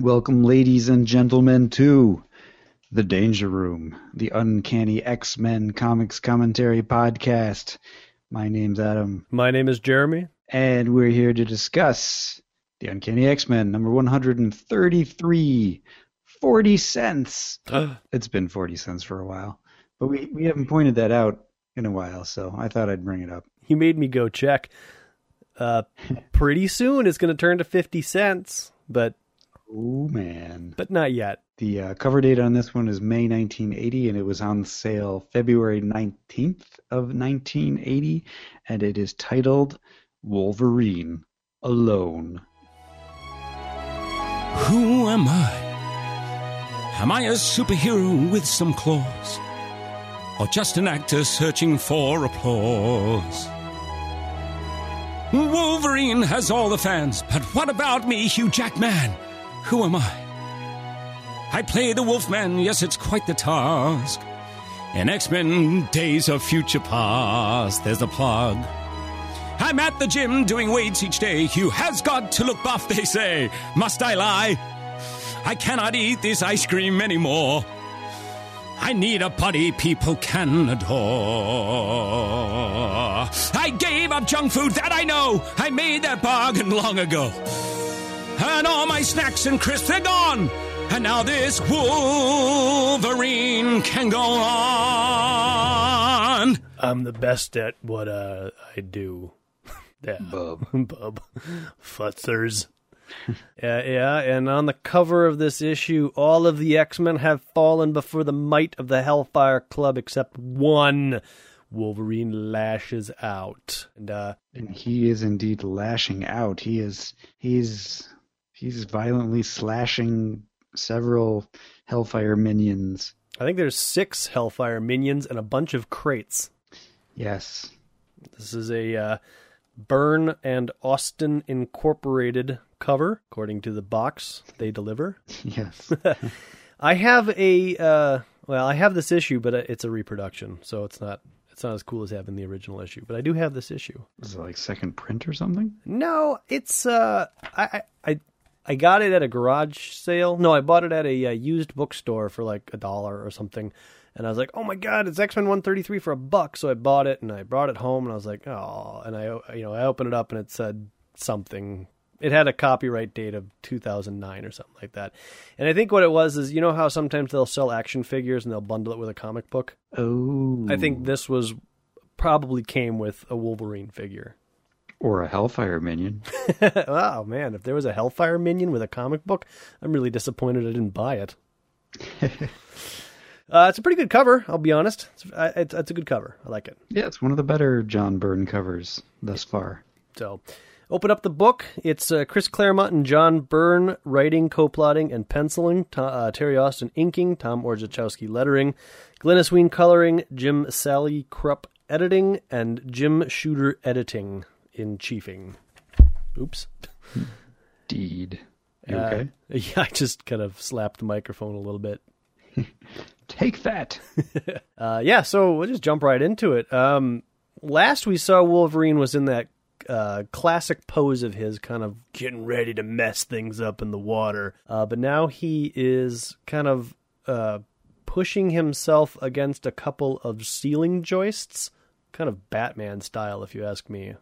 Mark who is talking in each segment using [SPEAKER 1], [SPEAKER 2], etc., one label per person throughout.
[SPEAKER 1] Welcome, ladies and gentlemen, to The Danger Room, the Uncanny X Men Comics Commentary Podcast. My name's Adam,
[SPEAKER 2] My name is Jeremy.
[SPEAKER 1] and we're here to discuss The Uncanny X Men, number 133. 40 cents. It's been 40 cents for a while, but we, we haven't pointed that out in a while, so I thought I'd bring it up.
[SPEAKER 2] you made me go check. Uh, pretty soon it's going to turn to 50 cents, but
[SPEAKER 1] Oh, man.
[SPEAKER 2] but not yet.
[SPEAKER 1] The uh, cover date on this one is May 1980, and it was on sale February 19th of 1980, and it is titled Wolverine Alone.
[SPEAKER 3] Who am I? Am I a superhero with some claws? Or just an actor searching for applause? Wolverine has all the fans, but what about me, Hugh Jackman? Who am I? I play the Wolfman, yes, it's quite the task. In X Men Days of Future Past, there's a plug. I'm at the gym doing weights each day. Hugh has got to look buff, they say. Must I lie? I cannot eat this ice cream anymore. I need a body people can adore. I gave up junk food, that I know. I made that bargain long ago. And all my snacks and crisps, they're gone. And now this Wolverine can go on.
[SPEAKER 2] I'm the best at what uh, I do. yeah.
[SPEAKER 1] Bub.
[SPEAKER 2] Bub. Futzers. yeah, yeah, and on the cover of this issue, all of the X Men have fallen before the might of the Hellfire Club except one. Wolverine lashes out. And uh,
[SPEAKER 1] And he is indeed lashing out. He is he's he's violently slashing several Hellfire minions.
[SPEAKER 2] I think there's six Hellfire minions and a bunch of crates.
[SPEAKER 1] Yes.
[SPEAKER 2] This is a uh, Byrne and Austin Incorporated cover, according to the box they deliver.
[SPEAKER 1] Yes.
[SPEAKER 2] I have a uh, well, I have this issue, but it's a reproduction, so it's not it's not as cool as having the original issue. But I do have this issue.
[SPEAKER 1] is it like second print or something?
[SPEAKER 2] No, it's uh, I I I- got it at a garage sale. No, I bought it at a uh, used bookstore for like a dollar or something. And I was like, "Oh my god, it's X Men 133 for a buck!" So I bought it and I brought it home, and I was like, "Oh!" And I, you know, I opened it up and it said something. It had a copyright date of 2009 or something like that. And I think what it was is, you know how sometimes they'll sell action figures and they'll bundle it with a comic book.
[SPEAKER 1] Oh.
[SPEAKER 2] I think this was probably came with a Wolverine figure.
[SPEAKER 1] Or a Hellfire minion.
[SPEAKER 2] oh man, if there was a Hellfire minion with a comic book, I'm really disappointed I didn't buy it. uh, it's a pretty good cover, I'll be honest. It's, it's, it's a good cover. I like it.
[SPEAKER 1] Yeah, it's one of the better John Byrne covers thus far.
[SPEAKER 2] So, open up the book. It's uh, Chris Claremont and John Byrne writing, co-plotting, and penciling. Uh, Terry Austin inking. Tom Orzechowski lettering. Glynis Wein coloring. Jim Salicrup editing, and Jim Shooter editing in chiefing. Oops.
[SPEAKER 1] Deed. You
[SPEAKER 2] Uh,
[SPEAKER 1] okay?
[SPEAKER 2] yeah, I just kind of slapped the microphone a little bit.
[SPEAKER 1] Take that.
[SPEAKER 2] Uh, yeah, so we'll just jump right into it. Um, last we saw Wolverine was in that uh, classic pose of his, kind of getting ready to mess things up in the water. Uh, but now he is kind of uh, pushing himself against a couple of ceiling joists, kind of Batman style, if you ask me.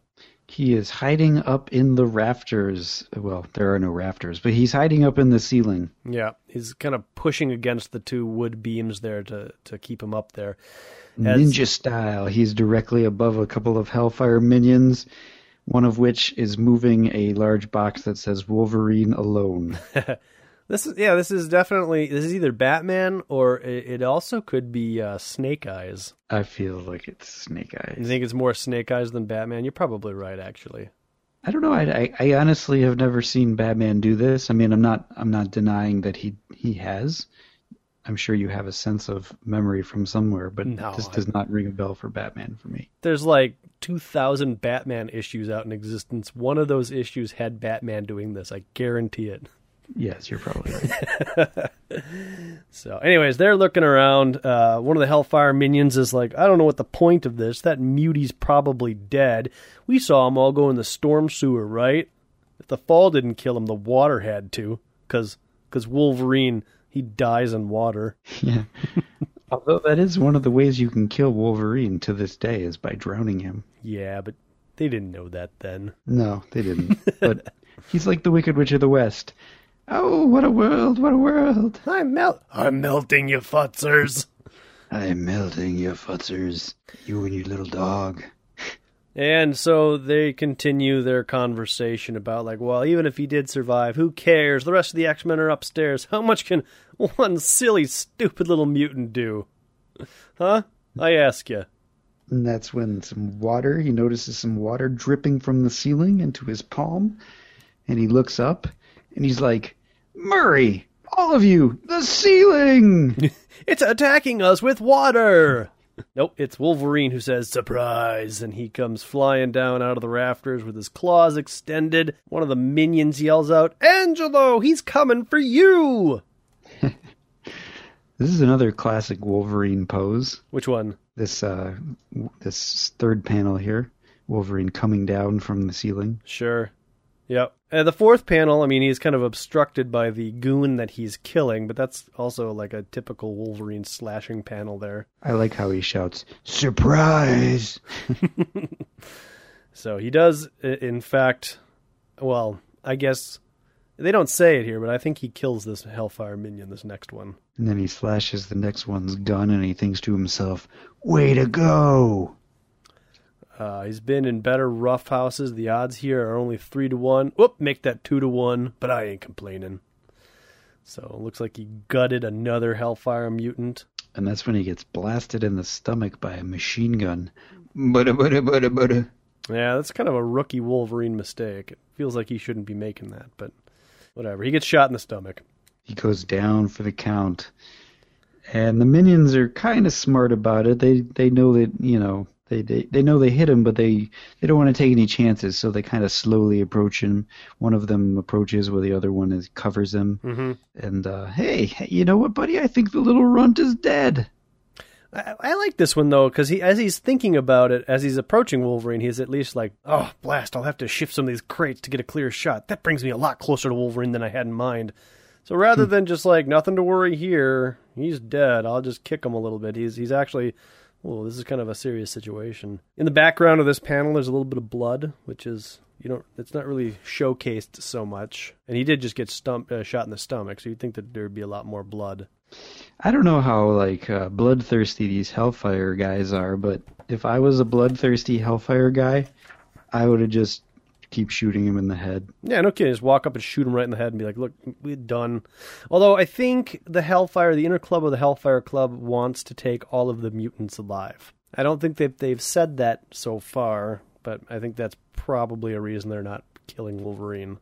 [SPEAKER 1] He is hiding up in the rafters. Well, there are no rafters, but he's hiding up in the ceiling.
[SPEAKER 2] Yeah, he's kind of pushing against the two wood beams there to to keep him up there. As-
[SPEAKER 1] Ninja style. He's directly above a couple of Hellfire minions, one of which is moving a large box that says Wolverine alone.
[SPEAKER 2] This is yeah. This is definitely this is either Batman or it, it also could be uh, Snake Eyes.
[SPEAKER 1] I feel like it's Snake Eyes.
[SPEAKER 2] You think it's more Snake Eyes than Batman? You're probably right, actually.
[SPEAKER 1] I don't know. I, I, I honestly have never seen Batman do this. I mean, I'm not I'm not denying that he he has. I'm sure you have a sense of memory from somewhere, but
[SPEAKER 2] No,
[SPEAKER 1] this does not ring a bell for Batman for me.
[SPEAKER 2] There's like 2,000 Batman issues out in existence. One of those issues had Batman doing this. I guarantee it.
[SPEAKER 1] Yes, you're probably right.
[SPEAKER 2] So, anyways, they're looking around. Uh, one of the Hellfire minions is like, I don't know what the point of this. That mutie's probably dead. We saw him all go in the storm sewer, right? If the fall didn't kill him, the water had to, because because Wolverine he dies in water.
[SPEAKER 1] Yeah. Although that is one of the ways you can kill Wolverine to this day is by drowning him.
[SPEAKER 2] Yeah, but they didn't know that then.
[SPEAKER 1] No, they didn't. but he's like the Wicked Witch of the West. Oh, what a world! What a world!
[SPEAKER 2] I'm melt. I'm melting you futzers.
[SPEAKER 1] I'm melting you futzers. You and your little dog.
[SPEAKER 2] And so they continue their conversation about, like, well, even if he did survive, who cares? The rest of the X Men are upstairs. How much can one silly, stupid little mutant do? Huh? I ask you.
[SPEAKER 1] And that's when some water, he notices some water dripping from the ceiling into his palm. And he looks up and he's like, Murray, all of you, the ceiling!
[SPEAKER 2] It's attacking us with water! Nope, it's Wolverine who says, surprise, and he comes flying down out of the rafters with his claws extended. One of the minions yells out, Angelo, he's coming for you!
[SPEAKER 1] This is another classic Wolverine pose.
[SPEAKER 2] Which one?
[SPEAKER 1] This uh, this third panel here, Wolverine coming down from the ceiling.
[SPEAKER 2] Sure. Yep. And the fourth panel, I mean, he's kind of obstructed by the goon that he's killing, but that's also like a typical Wolverine slashing panel there.
[SPEAKER 1] I like how he shouts, "Surprise!"
[SPEAKER 2] So he does, in fact, well, I guess they don't say it here, but I think he kills this Hellfire minion, this next one.
[SPEAKER 1] And then he slashes the next one's gun, and he thinks to himself, "Way to go!"
[SPEAKER 2] Uh, he's been in better rough houses. The odds here are only three to one. Whoop, make that two to one, but I ain't complaining. So it looks like he gutted another Hellfire mutant.
[SPEAKER 1] And that's when he gets blasted in the stomach by a machine gun. Butta butta butta butta.
[SPEAKER 2] Yeah, that's kind of a rookie Wolverine mistake. It feels like he shouldn't be making that, but whatever. He gets shot in the stomach.
[SPEAKER 1] He goes down for the count. And the minions are kind of smart about it. They they know that you know they, they they know they hit him, but they they don't want to take any chances. So they kind of slowly approach him. One of them approaches, while the other one is covers him.
[SPEAKER 2] Mm-hmm.
[SPEAKER 1] And uh, hey, hey, you know what, buddy? I think the little runt is dead.
[SPEAKER 2] I, I like this one though, because he, as he's thinking about it, as he's approaching Wolverine, he's at least like, "Oh, blast! I'll have to shift some of these crates to get a clear shot. That brings me a lot closer to Wolverine than I had in mind." So rather than just like nothing to worry here, he's dead. I'll just kick him a little bit. He's he's actually, well, this is kind of a serious situation. In the background of this panel, there's a little bit of blood, which is you don't. It's not really showcased so much. And he did just get stump, uh, shot in the stomach, so you'd think that there'd be a lot more blood.
[SPEAKER 1] I don't know how like uh, bloodthirsty these Hellfire guys are, but if I was a bloodthirsty Hellfire guy, I would have just keep shooting him in the head.
[SPEAKER 2] Yeah, no kidding. Just walk up and shoot him right in the head and be like, "Look, we're done." Although I think the Hellfire, the inner club of the Hellfire Club, wants to take all of the mutants alive. I don't think that they've said that so far, but I think that's probably a reason they're not killing Wolverine.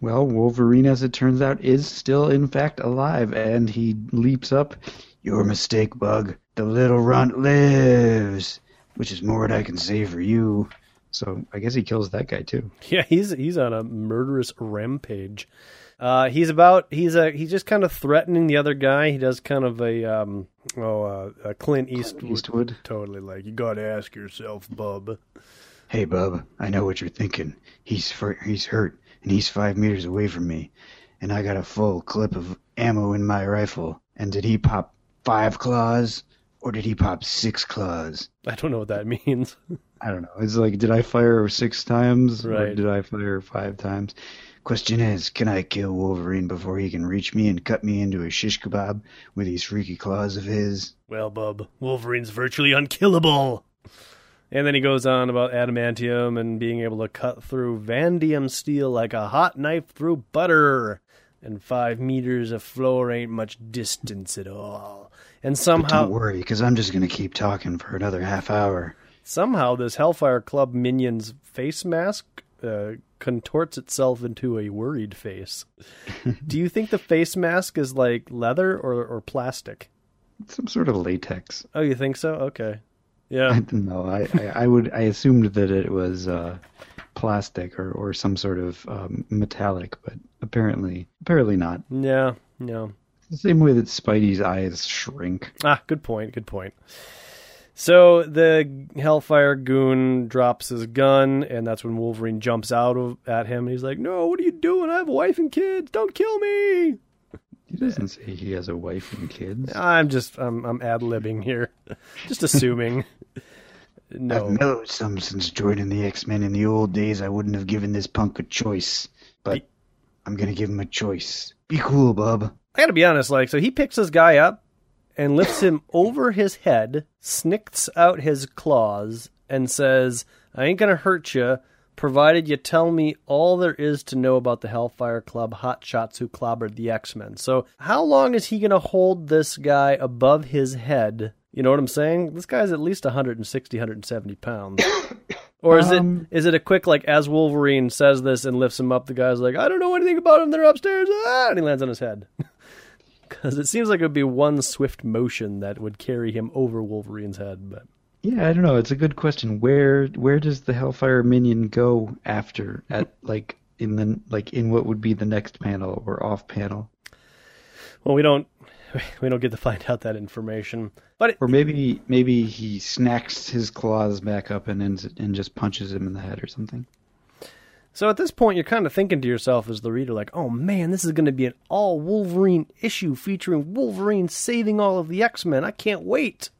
[SPEAKER 1] Well, Wolverine, as it turns out, is still in fact alive, and he leaps up. Your mistake, Bug. The little runt lives, which is more what I can say for you. So I guess he kills that guy too.
[SPEAKER 2] Yeah, he's he's on a murderous rampage. Uh, he's about he's a he's just kind of threatening the other guy. He does kind of a um oh uh, a Clint Eastwood,
[SPEAKER 1] Eastwood.
[SPEAKER 2] totally like you got to ask yourself, bub.
[SPEAKER 1] Hey, bub. I know what you're thinking. He's fur- he's hurt, and he's five meters away from me, and I got a full clip of ammo in my rifle. And did he pop five claws, or did he pop six claws?
[SPEAKER 2] I don't know what that means.
[SPEAKER 1] I don't know. It's like, did I fire six times, or
[SPEAKER 2] Right.
[SPEAKER 1] did I fire five times? Question is, can I kill Wolverine before he can reach me and cut me into a shish kebab with these freaky claws of his?
[SPEAKER 2] Well, bub, Wolverine's virtually unkillable. And then he goes on about adamantium and being able to cut through vanadium steel like a hot knife through butter. And five meters of floor ain't much distance at all. And
[SPEAKER 1] But
[SPEAKER 2] somehow,
[SPEAKER 1] don't worry, because I'm just gonna keep talking for another half hour.
[SPEAKER 2] Somehow, this Hellfire Club minion's face mask uh, contorts itself into a worried face. Do you think the face mask is like leather or, or plastic?
[SPEAKER 1] Some sort of latex.
[SPEAKER 2] Oh, you think so? Okay. Yeah.
[SPEAKER 1] I don't know. I, I, I would I assumed that it was uh, plastic or, or some sort of um, metallic, but apparently apparently not.
[SPEAKER 2] Yeah. Yeah.
[SPEAKER 1] The same way that Spidey's eyes shrink.
[SPEAKER 2] Ah, good point. Good point. So the Hellfire goon drops his gun, and that's when Wolverine jumps out of, at him. And he's like, "No, what are you doing? I have a wife and kids. Don't kill me!"
[SPEAKER 1] He doesn't say he has a wife and kids.
[SPEAKER 2] I'm just I'm I'm ad libbing here, just assuming. no,
[SPEAKER 1] I've mellowed some since joining the X Men. In the old days, I wouldn't have given this punk a choice, but I'm gonna give him a choice. Be cool, bub.
[SPEAKER 2] I gotta be honest. Like, so he picks this guy up and lifts him over his head, snicks out his claws, and says, "I ain't gonna hurt you." Provided you tell me all there is to know about the Hellfire Club hotshots who clobbered the X Men. So, how long is he going to hold this guy above his head? You know what I'm saying? This guy's at least 160, 170 pounds. Or is
[SPEAKER 1] Um,
[SPEAKER 2] it is it a quick like as Wolverine says this and lifts him up, the guy's like, I don't know anything about him. They're upstairs, ah, and he lands on his head. Because it seems like it would be one swift motion that would carry him over Wolverine's head. But
[SPEAKER 1] Yeah, I don't know. It's a good question. Where where does the Hellfire minion go after? At like in the like in what would be the next panel or off panel,
[SPEAKER 2] well, we don't we don't get to find out that information. But it,
[SPEAKER 1] or maybe maybe he snacks his claws back up and ends, and just punches him in the head or something.
[SPEAKER 2] So at this point, you're kind of thinking to yourself as the reader, like, oh man, this is going to be an all Wolverine issue featuring Wolverine saving all of the X Men. I can't wait.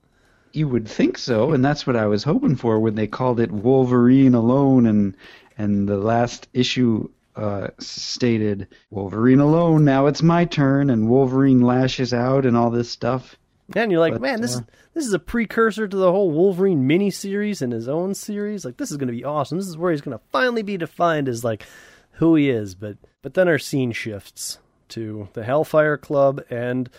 [SPEAKER 1] You would think so, and that's what I was hoping for when they called it Wolverine alone, and and the last issue uh, stated Wolverine alone. Now it's my turn, and Wolverine lashes out and all this stuff.
[SPEAKER 2] And you're like,
[SPEAKER 1] But,
[SPEAKER 2] man, this
[SPEAKER 1] uh,
[SPEAKER 2] is this is a precursor to the whole Wolverine miniseries and his own series. Like, this is going to be awesome. This is where he's going to finally be defined as like who he is. But but then our scene shifts to the Hellfire Club and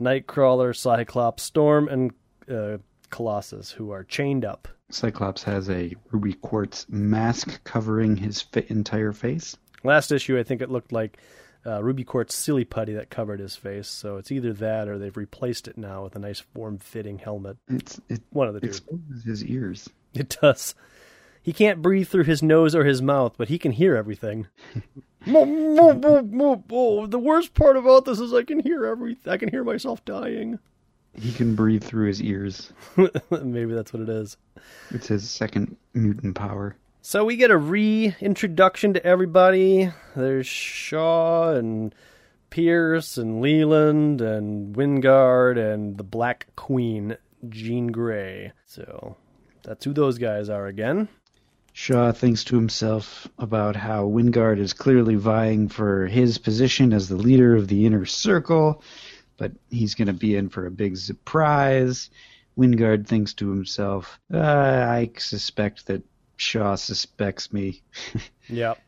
[SPEAKER 2] Nightcrawler, Cyclops, Storm, and uh, Colossus, who are chained up.
[SPEAKER 1] Cyclops has a ruby quartz mask covering his entire face.
[SPEAKER 2] Last issue, I think it looked like uh, Ruby Quartz silly putty that covered his face. So it's either that or they've replaced it now with a nice form-fitting helmet.
[SPEAKER 1] It's it
[SPEAKER 2] One of the two.
[SPEAKER 1] exposes his ears.
[SPEAKER 2] It does. He can't breathe through his nose or his mouth, but he can hear everything. Mo- mo- mo- mo- mo. the worst part about this is I can hear everything. I can hear myself dying.
[SPEAKER 1] He can breathe through his ears.
[SPEAKER 2] Maybe that's what it is.
[SPEAKER 1] It's his second mutant power.
[SPEAKER 2] So we get a reintroduction to everybody. There's Shaw and Pierce and Leland and Wyngarde and the Black Queen, Jean Grey. So that's who those guys are again.
[SPEAKER 1] Shaw thinks to himself about how Wyngarde is clearly vying for his position as the leader of the inner circle, but he's going to be in for a big surprise. Wyngarde thinks to himself, uh, I suspect that Shaw suspects me.
[SPEAKER 2] Yep.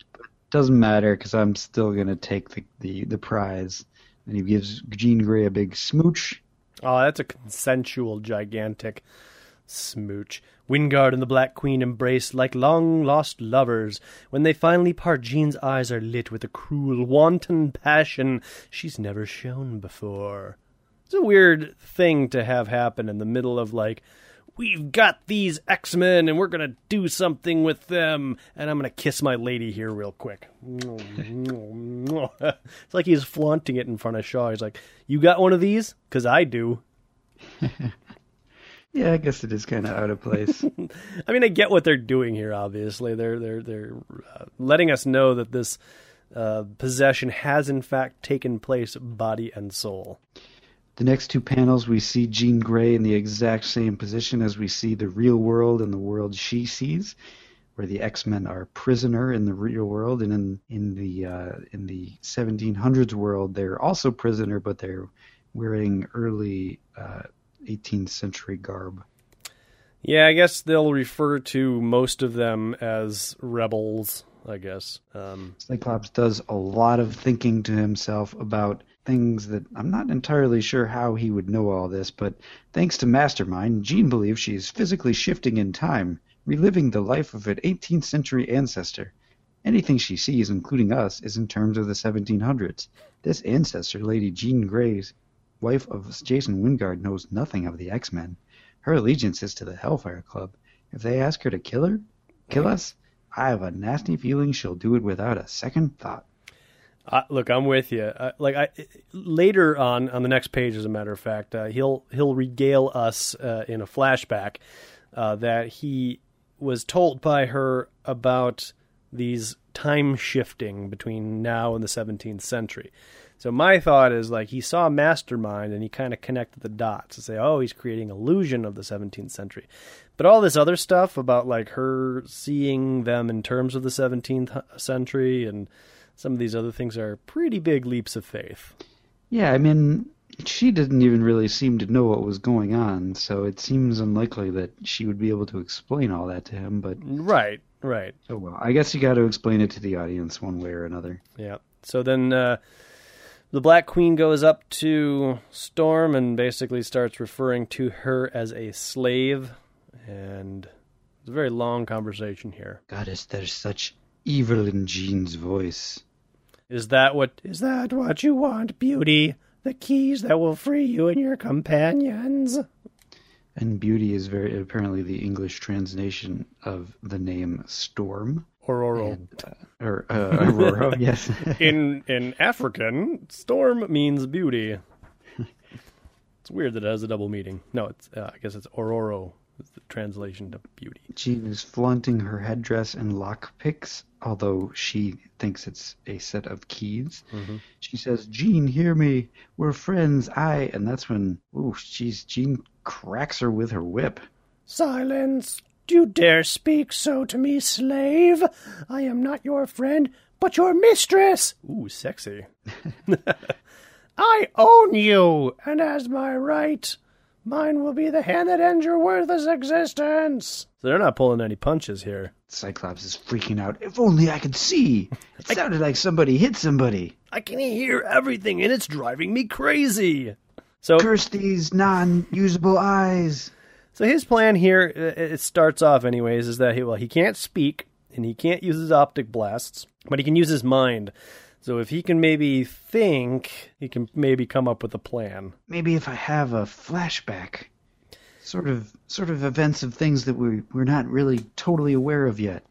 [SPEAKER 1] Doesn't matter because I'm still going to take the, the, the prize. And he gives Jean Grey a big smooch.
[SPEAKER 2] Oh, that's a consensual, gigantic smooch. Wyngarde and the Black Queen embrace like long lost lovers. When they finally part, Jean's eyes are lit with a cruel, wanton passion she's never shown before. It's a weird thing to have happen in the middle of like, we've got these X Men and we're gonna do something with them, and I'm gonna kiss my lady here real quick. it's like he's flaunting it in front of Shaw. He's like, "You got one of these? Cause I do."
[SPEAKER 1] Yeah, I guess it is kind of out of place.
[SPEAKER 2] I mean, I get what they're doing here. Obviously, they're they're they're uh, letting us know that this uh, possession has in fact taken place, body and soul.
[SPEAKER 1] The next two panels, we see Jean Grey in the exact same position as we see the real world and the world she sees, where the X Men are prisoner in the real world, and in in the uh, in the 1700s world, they're also prisoner, but they're wearing early uh, 18th century garb.
[SPEAKER 2] Yeah, I guess they'll refer to most of them as rebels. I guess. Um,
[SPEAKER 1] Cyclops does a lot of thinking to himself about things that I'm not entirely sure how he would know all this, but thanks to Mastermind, Jean believes she is physically shifting in time, reliving the life of an 18th century ancestor. Anything she sees, including us, is in terms of the 1700s. This ancestor, Lady Jean Grey's wife of Jason Wyngarde, knows nothing of the X-Men. Her allegiance is to the Hellfire Club. If they ask her to kill her, kill us, I have a nasty feeling she'll do it without a second thought.
[SPEAKER 2] Uh, look, I'm with you. Uh, like I, later on on the next page, as a matter of fact, uh, he'll he'll regale us uh, in a flashback uh, that he was told by her about these time shifting between now and the 17th century. So my thought is like he saw Mastermind and he kind of connected the dots to say, oh, he's creating illusion of the 17th century. But all this other stuff about like her seeing them in terms of the 17th century and some of these other things are pretty big leaps of faith.
[SPEAKER 1] Yeah, I mean, she didn't even really seem to know what was going on, so it seems unlikely that she would be able to explain all that to him. But
[SPEAKER 2] right, right.
[SPEAKER 1] Oh well, I guess you got to explain it to the audience one way or another.
[SPEAKER 2] Yeah. So then uh, the Black Queen goes up to Storm and basically starts referring to her as a slave, and it's a very long conversation here.
[SPEAKER 1] Goddess, there's such evil in Jean's voice?
[SPEAKER 2] Is that what is that what you want, beauty? The keys that will free you and your companions.
[SPEAKER 1] And beauty is very apparently the English translation of the name Storm.
[SPEAKER 2] Aurora.
[SPEAKER 1] And, uh, or uh, Aurora, yes.
[SPEAKER 2] in in African, storm means beauty. It's weird that it has a double meaning. No, it's uh, I guess it's Ororo is the translation to beauty.
[SPEAKER 1] Jean is flaunting her headdress and lockpicks, although she thinks it's a set of keys.
[SPEAKER 2] Mm-hmm.
[SPEAKER 1] She says, Jean, hear me. We're friends. I. And that's when, ooh, she's, Jean cracks her with her whip.
[SPEAKER 2] Silence. Do you dare speak so to me, slave? I am not your friend, but your mistress. Ooh, sexy. I own you, and as my right, mine will be the hand that ends your worthless existence. So they're not pulling any punches here.
[SPEAKER 1] Cyclops is freaking out. If only I could see. It sounded like somebody hit somebody.
[SPEAKER 2] I can hear everything, and it's driving me crazy. So
[SPEAKER 1] curse these non-usable eyes.
[SPEAKER 2] So his plan here, uh, uh, it starts off anyways, is that he well he can't speak and he can't use his optic blasts, but he can use his mind. So if he can maybe think, he can maybe come up with a plan.
[SPEAKER 1] Maybe if I have a flashback, sort of sort of events of things that we we're not really totally aware of yet.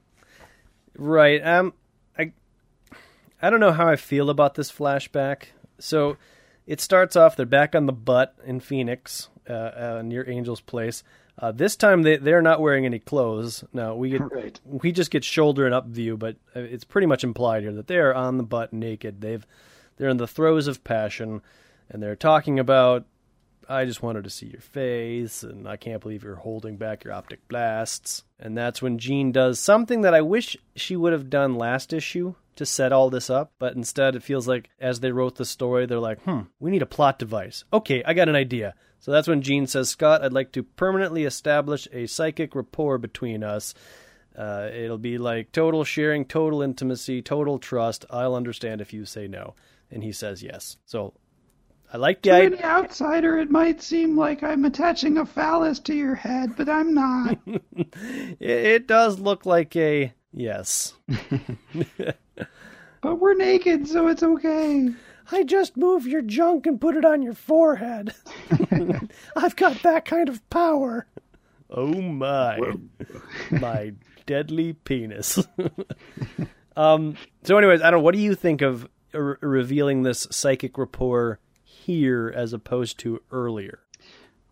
[SPEAKER 2] Right. Um I I don't know how I feel about this flashback. So it starts off they're back on the butt in Phoenix uh, uh, near Angel's place. Uh, this time they they're not wearing any clothes. No, we get
[SPEAKER 1] right.
[SPEAKER 2] we just get shoulder and up view, but it's pretty much implied here that they are on the butt naked. They've they're in the throes of passion, and they're talking about. I just wanted to see your face, and I can't believe you're holding back your optic blasts. And that's when Jean does something that I wish she would have done last issue to set all this up, but instead it feels like as they wrote the story, they're like, hmm, we need a plot device. Okay, I got an idea. So that's when Jean says, Scott, I'd like to permanently establish a psychic rapport between us. Uh, it'll be like total sharing, total intimacy, total trust. I'll understand if you say no. And he says yes. So I like the
[SPEAKER 1] to
[SPEAKER 2] idea.
[SPEAKER 1] an outsider, it might seem like I'm attaching a phallus to your head, but I'm not.
[SPEAKER 2] it, it does look like a yes.
[SPEAKER 1] but we're naked, so it's okay.
[SPEAKER 2] I just move your junk and put it on your forehead. I've got that kind of power. Oh my. my deadly penis. um so anyways, I don't know what do you think of re- revealing this psychic rapport here as opposed to earlier?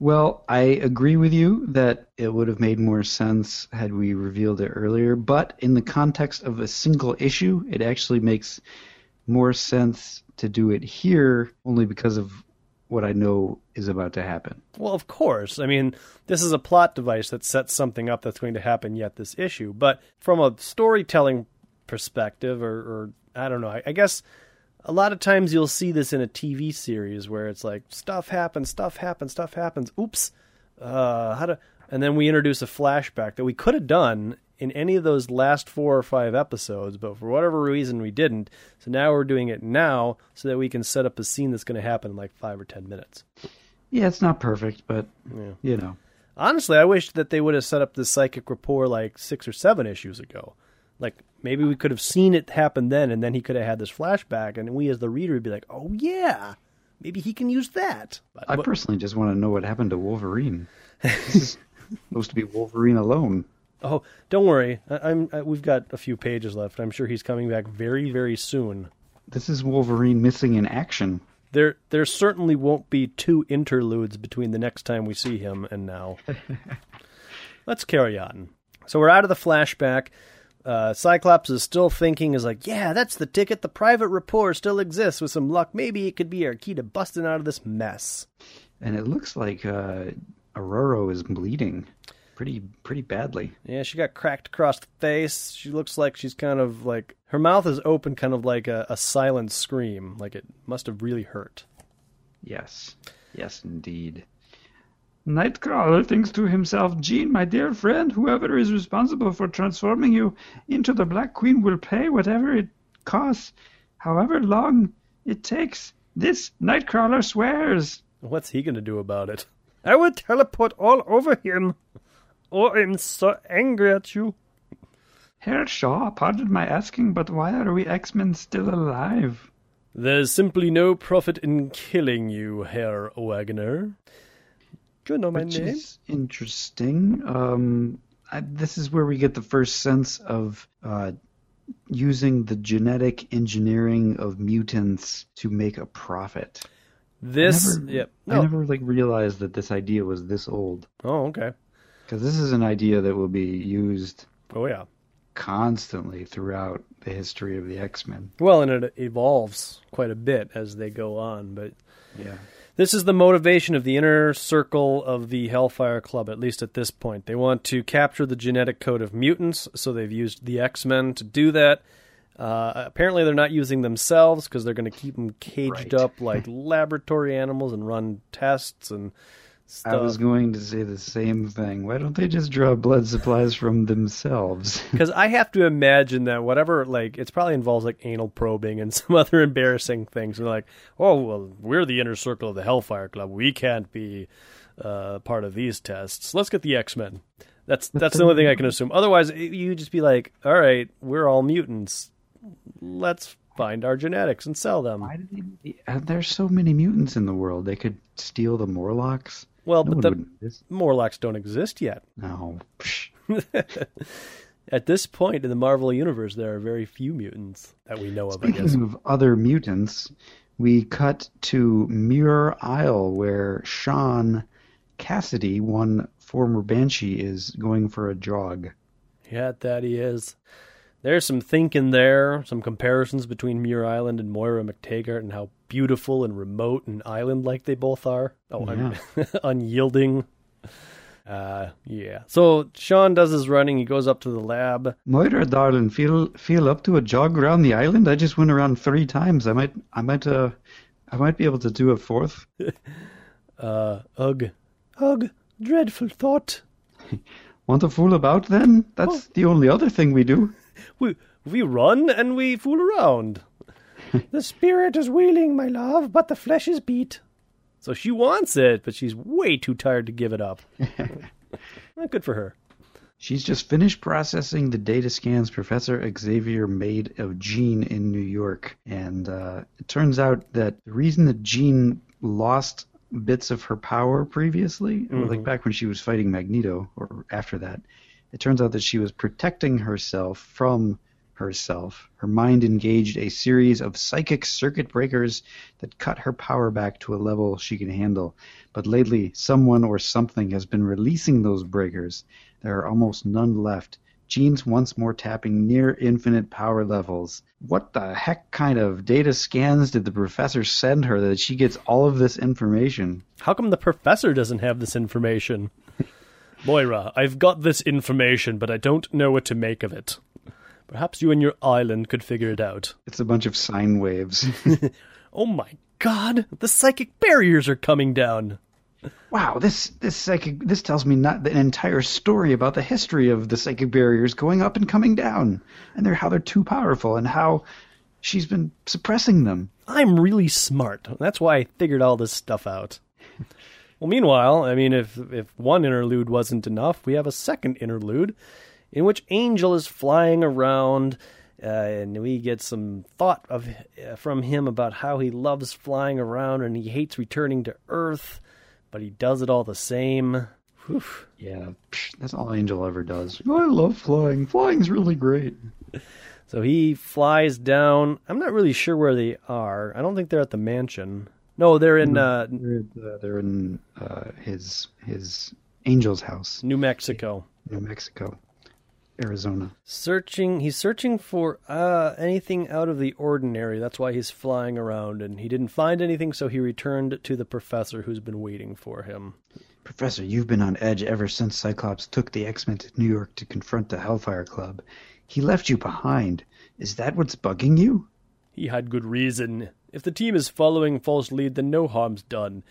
[SPEAKER 1] Well, I agree with you that it would have made more sense had we revealed it earlier, but in the context of a single issue, it actually makes more sense to do it here only because of what I know is about to happen.
[SPEAKER 2] Well, of course. I mean, this is a plot device that sets something up that's going to happen yet this issue. But from a storytelling perspective, or, or I don't know, I, I guess a lot of times you'll see this in a TV series where it's like stuff happens, stuff happens, stuff happens. Oops, uh, how to, and then we introduce a flashback that we could have done in any of those last four or five episodes, but for whatever reason we didn't. So now we're doing it now so that we can set up a scene that's going to happen in like five or ten minutes.
[SPEAKER 1] Yeah, it's not perfect, but yeah. you know.
[SPEAKER 2] Honestly, I wish that they would have set up the psychic rapport like six or seven issues ago. Like maybe we could have seen it happen then, and then he could have had this flashback, and we as the reader would be like, "Oh yeah, maybe he can use that."
[SPEAKER 1] But, I personally just want to know what happened to Wolverine. this is supposed to be Wolverine alone.
[SPEAKER 2] Oh, don't worry. I, am we've got a few pages left. I'm sure he's coming back very, very soon.
[SPEAKER 1] This is Wolverine missing in action.
[SPEAKER 2] There, there certainly won't be two interludes between the next time we see him and now. Let's carry on. So we're out of the flashback. Uh, Cyclops is still thinking, is like, yeah, that's the ticket. The private rapport still exists. With some luck, maybe it could be our key to busting out of this mess.
[SPEAKER 1] And it looks like uh, Aurora is bleeding pretty pretty badly.
[SPEAKER 2] Yeah, she got cracked across the face. She looks like she's kind of like her mouth is open, kind of like a, a silent scream. Like it must have really hurt.
[SPEAKER 1] Yes, yes, indeed. Nightcrawler thinks to himself, Jean, my dear friend, whoever is responsible for transforming you into the Black Queen will pay whatever it costs, however long it takes. This Nightcrawler swears.
[SPEAKER 2] What's he going to do about it? I will teleport all over him. Oh, I'm so angry at you.
[SPEAKER 1] Herr Shaw, pardon my asking, but why are we X-Men still alive?
[SPEAKER 2] There's simply no profit in killing you, Herr Wagner. Do you know my
[SPEAKER 1] Which
[SPEAKER 2] name?
[SPEAKER 1] is interesting. Um, I, this is where we get the first sense of uh, using the genetic engineering of mutants to make a profit.
[SPEAKER 2] This,
[SPEAKER 1] I never,
[SPEAKER 2] yep.
[SPEAKER 1] I never like realized that this idea was this old.
[SPEAKER 2] Oh, okay.
[SPEAKER 1] Because this is an idea that will be used
[SPEAKER 2] Oh, yeah.
[SPEAKER 1] constantly throughout the history of the X-Men.
[SPEAKER 2] Well, and it evolves quite a bit as they go on, but
[SPEAKER 1] Yeah.
[SPEAKER 2] This is the motivation of the inner circle of the Hellfire Club, at least at this point. They want to capture the genetic code of mutants, so they've used the X Men to do that. Uh, apparently, they're not using themselves because they're going to keep them caged
[SPEAKER 1] Right.
[SPEAKER 2] up like laboratory animals and run tests and stuff.
[SPEAKER 1] I was going to say the same thing. Why don't they just draw blood supplies from themselves?
[SPEAKER 2] Because I have to imagine that whatever, like, it's probably involves like anal probing and some other embarrassing things. And like, oh, well, we're the inner circle of the Hellfire Club. We can't be uh, part of these tests. Let's get the X Men. That's that's the only thing I can assume. Otherwise, you'd just be like, all right, we're all mutants. Let's find our genetics and sell them.
[SPEAKER 1] Why did they? uh, There's so many mutants in the world. They could steal the Morlocks.
[SPEAKER 2] Well,
[SPEAKER 1] No
[SPEAKER 2] but the. Morlocks don't exist yet.
[SPEAKER 1] No.
[SPEAKER 2] At this point in the Marvel universe, there are very few mutants that we know of. I.
[SPEAKER 1] Speaking of other mutants, we cut to Muir Isle where Sean Cassidy, one former Banshee, is going for a jog.
[SPEAKER 2] Yeah, that he is. There's some thinking there, some comparisons between Muir Island and Moira MacTaggert and how beautiful and remote and island like they both are. Oh, un- unyielding. Uh, yeah. So Sean does his running. He goes up to the lab.
[SPEAKER 1] Moira, darling, feel feel up to a jog around the island? I just went around three times. I might I might uh I might be able to do a fourth.
[SPEAKER 2] Uh, ugh. Ugh. Dreadful thought.
[SPEAKER 1] Want to fool about then? That's
[SPEAKER 2] Oh.
[SPEAKER 1] the only other thing we do.
[SPEAKER 2] We, we run and we fool around. the spirit is willing, my love, but the flesh is beat. So she wants it, but she's way too tired to give it up. Good for her.
[SPEAKER 1] She's just finished processing the data scans Professor Xavier made of Jean in New York. And uh, it turns out that the reason that Jean lost bits of her power previously, or like back when she was fighting Magneto, or after that, it turns out that she was protecting herself from herself. Her mind engaged a series of psychic circuit breakers that cut her power back to a level she can handle. But lately, someone or something has been releasing those breakers. There are almost none left. Jean's once more tapping near infinite power levels. What the heck kind of data scans did the professor send her that she gets all of this information?
[SPEAKER 2] How come the professor doesn't have this information? Moira, I've got this information, but I don't know what to make of it. Perhaps you and your island could figure it out.
[SPEAKER 1] It's a bunch of sine waves.
[SPEAKER 2] Oh my god, the psychic barriers are coming down.
[SPEAKER 1] wow, this this psychic this tells me not an entire story about the history of the psychic barriers going up and coming down, and they're how they're too powerful and how she's been suppressing them.
[SPEAKER 2] I'm really smart. That's why I figured all this stuff out. Well, meanwhile, I mean, if if one interlude wasn't enough, we have a second interlude in which Angel is flying around, uh, and we get some thought of uh, from him about how he loves flying around and he hates returning to Earth, but he does it all the same. Whew.
[SPEAKER 1] Yeah, psh, that's all Angel ever does. I love flying. Flying's really great.
[SPEAKER 2] So he flies down. I'm not really sure where they are. I don't think they're at the mansion. No, they're in uh,
[SPEAKER 1] They're, uh, they're in uh, his his Angel's house,
[SPEAKER 2] New Mexico.
[SPEAKER 1] New Mexico. Arizona.
[SPEAKER 2] Searching, he's searching for uh, anything out of the ordinary. That's why he's flying around, and he didn't find anything, so he returned to the professor who's been waiting for him.
[SPEAKER 1] Professor, you've been on edge ever since Cyclops took the X Men to New York to confront the Hellfire Club. He left you behind. Is that what's bugging you?
[SPEAKER 2] He had good reason. If the team is following false lead, then no harm's done.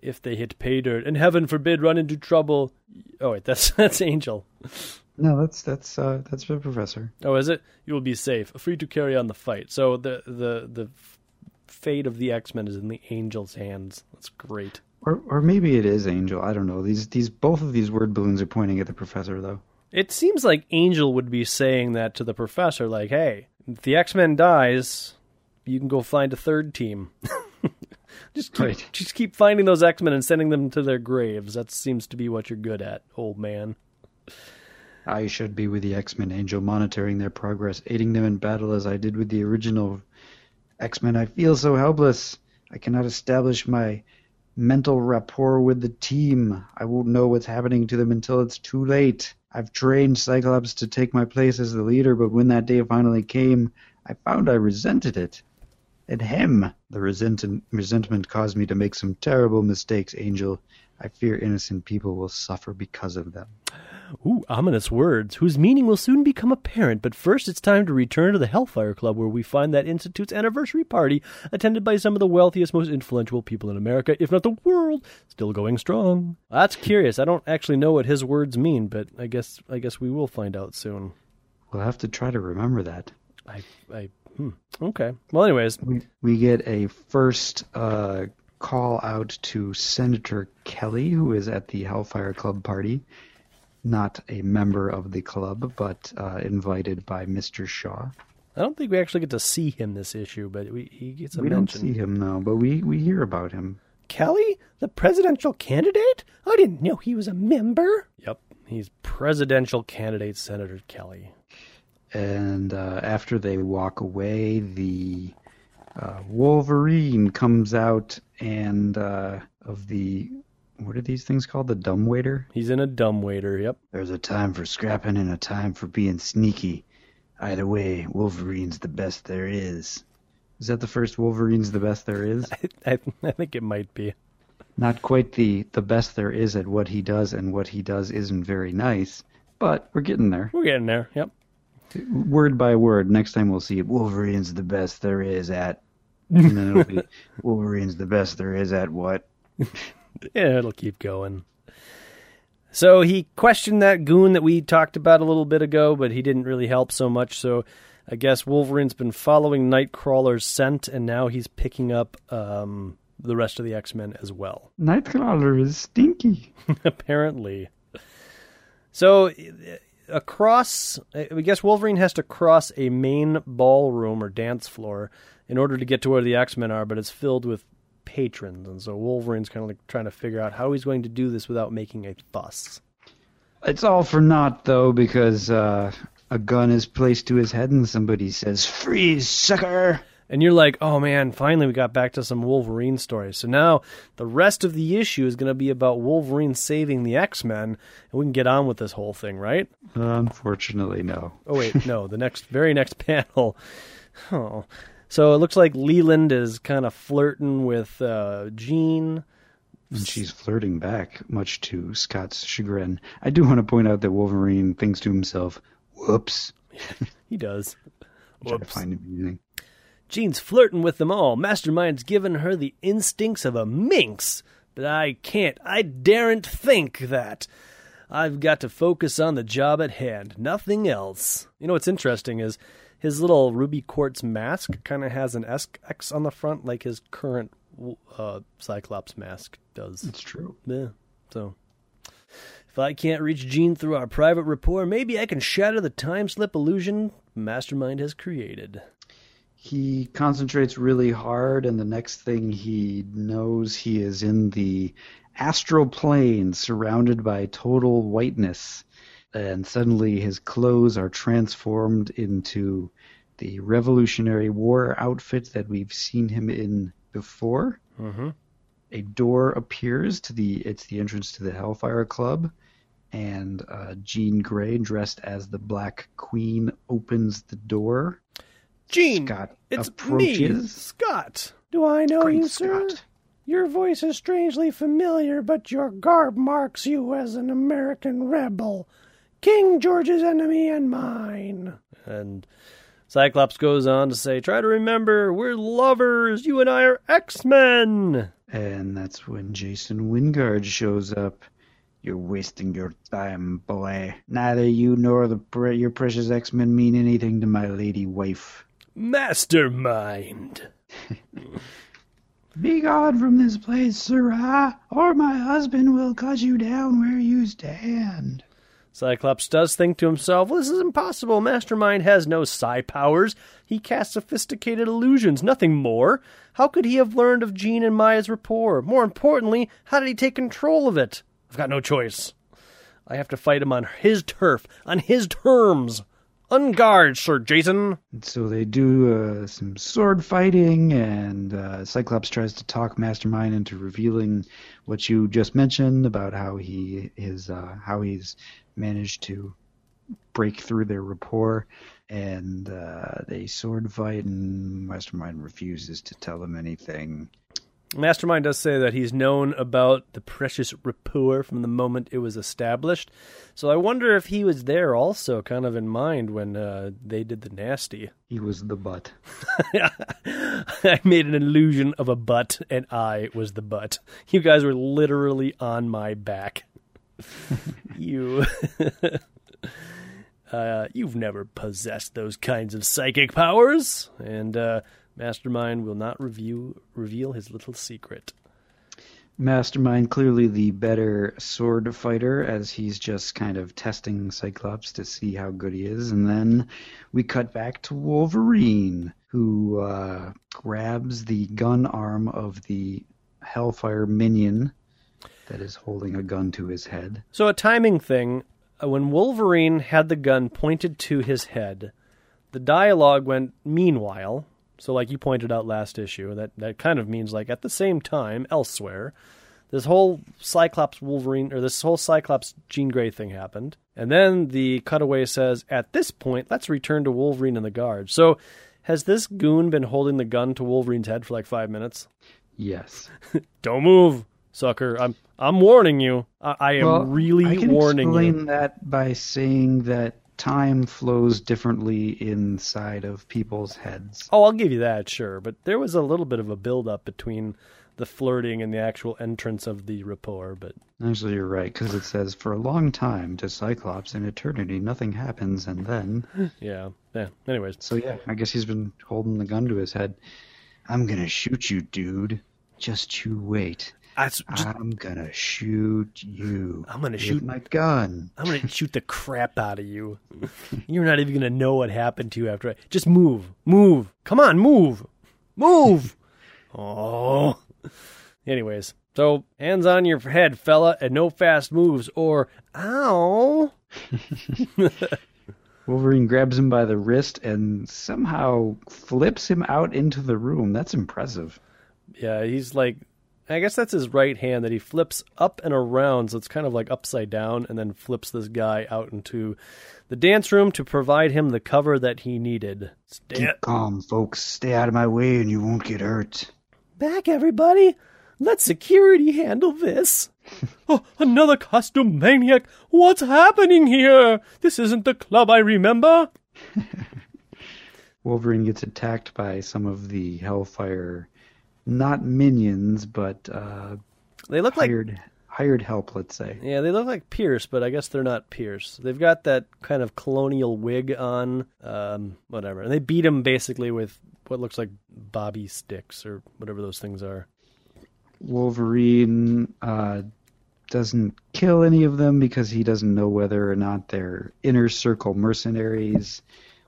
[SPEAKER 2] If they hit pay dirt, and heaven forbid run into trouble. Oh wait, that's that's Angel.
[SPEAKER 1] No, that's that's uh, that's the professor.
[SPEAKER 2] Oh, is it? You will be safe, free to carry on the fight. So the the the fate of the X Men is in the Angel's hands. That's great.
[SPEAKER 1] Or or maybe it is Angel. I don't know. These these both of these word balloons are pointing at the professor though.
[SPEAKER 2] It seems like Angel would be saying that to the professor, like, "Hey, if the X Men dies, you can go find a third team." just keep,
[SPEAKER 1] Right.
[SPEAKER 2] just keep finding those X Men and sending them to their graves. That seems to be what you're good at, old man.
[SPEAKER 1] I should be with the X Men Angel, monitoring their progress, aiding them in battle as I did with the original X Men. I feel so helpless. I cannot establish my mental rapport with the team. I won't know what's happening to them until it's too late. I've trained Cyclops to take my place as the leader, but when that day finally came, I found I resented it. And him. The resent- resentment caused me to make some terrible mistakes, Angel. I fear innocent people will suffer because of them.
[SPEAKER 2] Ooh, ominous words, whose meaning will soon become apparent. But first, it's time to return to the Hellfire Club, where we find that Institute's anniversary party, attended by some of the wealthiest, most influential people in America, if not the world, still going strong. That's curious. I don't actually know what his words mean, but I guess I guess we will find out soon.
[SPEAKER 1] We'll have to try to remember that.
[SPEAKER 2] I, I, hmm. Okay. Well, anyways,
[SPEAKER 1] We we get a first uh, call out to Senator Kelly, who is at the Hellfire Club party, not a member of the club, but uh, invited by Mr. Shaw.
[SPEAKER 2] I don't think we actually get to see him this issue, but we, he gets a
[SPEAKER 1] we don't see him now, but we we hear about him.
[SPEAKER 2] Kelly, the presidential candidate? I didn't know he was a member. Yep, he's presidential candidate Senator Kelly.
[SPEAKER 1] And uh, after they walk away, the uh, Wolverine comes out and uh, of the what are these things called? The dumbwaiter.
[SPEAKER 2] He's in a dumbwaiter. Yep.
[SPEAKER 1] There's a time for scrapping and a time for being sneaky. Either way, Wolverine's the best there is. Is that the first Wolverine's the best there is?
[SPEAKER 2] I, I think it might be.
[SPEAKER 1] Not quite the the best there is at what he does, and what he does isn't very nice, but we're getting there.
[SPEAKER 2] We're getting there. Yep.
[SPEAKER 1] Word by word. Next time we'll see it. Wolverine's the best there is at. And then it'll be Wolverine's the best there is at what?
[SPEAKER 2] Yeah, it'll keep going. So he questioned that goon that we talked about a little bit ago, but he didn't really help so much. So I guess Wolverine's been following Nightcrawler's scent, and now he's picking up um, the rest of the X Men as well.
[SPEAKER 1] Nightcrawler is stinky.
[SPEAKER 2] apparently. So across, I guess Wolverine has to cross a main ballroom or dance floor in order to get to where the X Men are, but it's filled with patrons, and so Wolverine's kind of like trying to figure out how he's going to do this without making a fuss.
[SPEAKER 1] It's all for naught, though, because uh, a gun is placed to his head and somebody says, Freeze, sucker!
[SPEAKER 2] And you're like, oh man, finally we got back to some Wolverine stories. So now the rest of the issue is going to be about Wolverine saving the X Men, and we can get on with this whole thing, right?
[SPEAKER 1] Unfortunately, no.
[SPEAKER 2] Oh wait, no, the next very next panel. Oh. So it looks like Leland is kind of flirting with uh, Jean.
[SPEAKER 1] And she's flirting back, much to Scott's chagrin. I do want to point out that Wolverine thinks to himself, Whoops.
[SPEAKER 2] He does.
[SPEAKER 1] Which I
[SPEAKER 2] Whoops.
[SPEAKER 1] find amusing.
[SPEAKER 2] Jean's flirting with them all. Mastermind's given her the instincts of a minx. But I can't, I daren't think that. I've got to focus on the job at hand, nothing else. You know what's interesting is his little ruby quartz mask kind of has an S- X on the front, like his current uh, Cyclops mask does.
[SPEAKER 1] It's true.
[SPEAKER 2] Yeah. So if I can't reach Jean through our private rapport, maybe I can shatter the time slip illusion Mastermind has created.
[SPEAKER 1] He concentrates really hard, and the next thing he knows, he is in the astral plane, surrounded by total whiteness. And suddenly his clothes are transformed into the Revolutionary War outfit that we've seen him in before.
[SPEAKER 2] Mm-hmm.
[SPEAKER 1] A door appears to the it's the entrance to the Hellfire Club, and uh, Jean Grey, dressed as the Black Queen, opens the door.
[SPEAKER 2] Jean,
[SPEAKER 1] Scott
[SPEAKER 2] it's me. Scott. Do I know
[SPEAKER 1] Great
[SPEAKER 2] you, sir?
[SPEAKER 1] Scott.
[SPEAKER 2] Your voice is strangely familiar, but your garb marks you as an American rebel. King George's enemy and mine. And Cyclops goes on to say, Try to remember, we're lovers. You and I are X Men.
[SPEAKER 1] And that's when Jason Wyngarde shows up. You're wasting your time, boy. Neither you nor the pre- your precious X-Men mean anything to my lady wife.
[SPEAKER 2] Mastermind.
[SPEAKER 1] Be gone from this place, sirrah, or my husband will cut you down where you stand.
[SPEAKER 2] Cyclops does think to himself, well, this is impossible. Mastermind has no psi powers. He casts sophisticated illusions, nothing more. How could he have learned of Jean and Maya's rapport? More importantly, how did he take control of it? I've got no choice. I have to fight him on his turf, on his terms. On guard, Sir Jason.
[SPEAKER 1] And so they do uh, some sword fighting, and uh, Cyclops tries to talk Mastermind into revealing what you just mentioned about how he is uh, how he's managed to break through their rapport. And uh, they sword fight, and Mastermind refuses to tell them anything.
[SPEAKER 2] Mastermind does say that he's known about the precious rapport from the moment it was established. So I wonder if he was there also, kind of in mind when uh, they did the nasty.
[SPEAKER 1] He was the butt.
[SPEAKER 2] I made an illusion of a butt, and I was the butt. You guys were literally on my back. you. uh, you've never possessed those kinds of psychic powers, and uh, Mastermind will not review, reveal his little secret.
[SPEAKER 1] Mastermind clearly the better sword fighter as he's just kind of testing Cyclops to see how good he is. And then we cut back to Wolverine, who uh, grabs the gun arm of the Hellfire minion that is holding a gun to his head.
[SPEAKER 2] So, a timing thing uh, when Wolverine had the gun pointed to his head, the dialogue went, meanwhile. So, like you pointed out last issue, that, that kind of means like at the same time, elsewhere. This whole Cyclops Wolverine, or this whole Cyclops Jean Grey thing happened. And then the cutaway says, at this point, let's return to Wolverine and the guard. So, has this goon been holding the gun to Wolverine's head for like five minutes?
[SPEAKER 1] Yes.
[SPEAKER 2] Don't move, sucker. I'm I'm warning you. I, I am
[SPEAKER 1] Well,
[SPEAKER 2] really
[SPEAKER 1] I can
[SPEAKER 2] warning
[SPEAKER 1] explain
[SPEAKER 2] you.
[SPEAKER 1] that by saying that time flows differently inside of people's heads.
[SPEAKER 2] Oh, I'll give you that, sure. But there was a little bit of a build up between the flirting and the actual entrance of the rapport. But
[SPEAKER 1] Actually, you're right, because it says, for a long time to Cyclops in eternity, nothing happens, and then.
[SPEAKER 2] yeah, yeah. Anyways,
[SPEAKER 1] So, yeah, I guess he's been holding the gun to his head. I'm gonna shoot you, dude. Just you wait.
[SPEAKER 2] Just,
[SPEAKER 1] I'm gonna shoot you.
[SPEAKER 2] I'm gonna shoot-
[SPEAKER 1] my gun.
[SPEAKER 2] I'm gonna shoot the crap out of you. You're not even gonna know what happened to you after. I, just move, move. Come on, move, move. oh. Anyways, so hands on your head, fella, and no fast moves, or ow.
[SPEAKER 1] Wolverine grabs him by the wrist and somehow flips him out into the room. That's impressive.
[SPEAKER 2] Yeah, he's like, I guess that's his right hand that he flips up and around, so it's kind of like upside down, and then flips this guy out into the dance room to provide him the cover that he needed. Stay
[SPEAKER 1] Keep calm, folks. Stay out of my way and you won't get hurt.
[SPEAKER 2] back, everybody. Let security handle this. oh, another costume maniac. What's happening here? This isn't the club I remember.
[SPEAKER 1] Wolverine gets attacked by some of the Hellfire, not minions, but uh,
[SPEAKER 2] They look like
[SPEAKER 1] hired hired help. Let's say.
[SPEAKER 2] Yeah, they look like Pierce, but I guess they're not Pierce. They've got that kind of colonial wig on, um, whatever. And they beat him basically with what looks like bobby sticks or whatever those things are.
[SPEAKER 1] Wolverine uh, doesn't kill any of them because he doesn't know whether or not they're inner circle mercenaries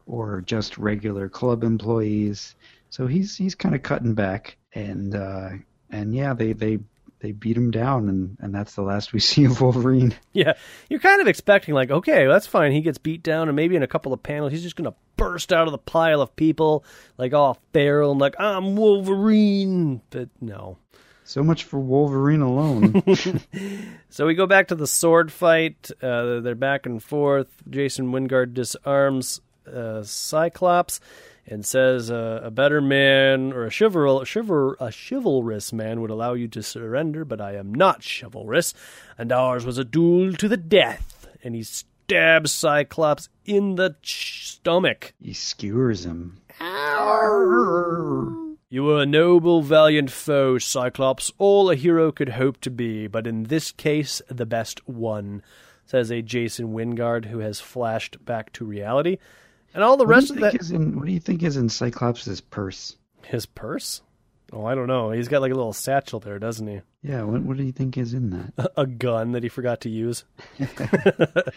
[SPEAKER 1] or just regular club employees. So he's he's kind of cutting back, and uh, and yeah, they they they beat him down, and and that's the last we see of Wolverine.
[SPEAKER 2] Yeah, you're kind of expecting like, okay, that's fine. He gets beat down, and maybe in a couple of panels, he's just gonna burst out of the pile of people like all feral and like I'm Wolverine. But no,
[SPEAKER 1] So much for Wolverine alone.
[SPEAKER 2] So we go back to the sword fight. Uh, they're back and forth. Jason Wyngarde disarms uh, Cyclops and says uh, a better man or a chival- chival- a chivalrous man would allow you to surrender, but I am not chivalrous, and ours was a duel to the death. And he stabs Cyclops in the ch- stomach.
[SPEAKER 1] he skewers him.
[SPEAKER 2] You were a noble, valiant foe, Cyclops, all a hero could hope to be, but in this case, the best one, says a Jason Wyngarde who has flashed back to reality. And all the
[SPEAKER 1] What
[SPEAKER 2] rest of
[SPEAKER 1] you
[SPEAKER 2] that.
[SPEAKER 1] is in what do you think is in Cyclops' purse?
[SPEAKER 2] His purse? Oh, I don't know. He's got like a little satchel there, doesn't he?
[SPEAKER 1] Yeah, what what do you think is in that?
[SPEAKER 2] A gun that he forgot to use. the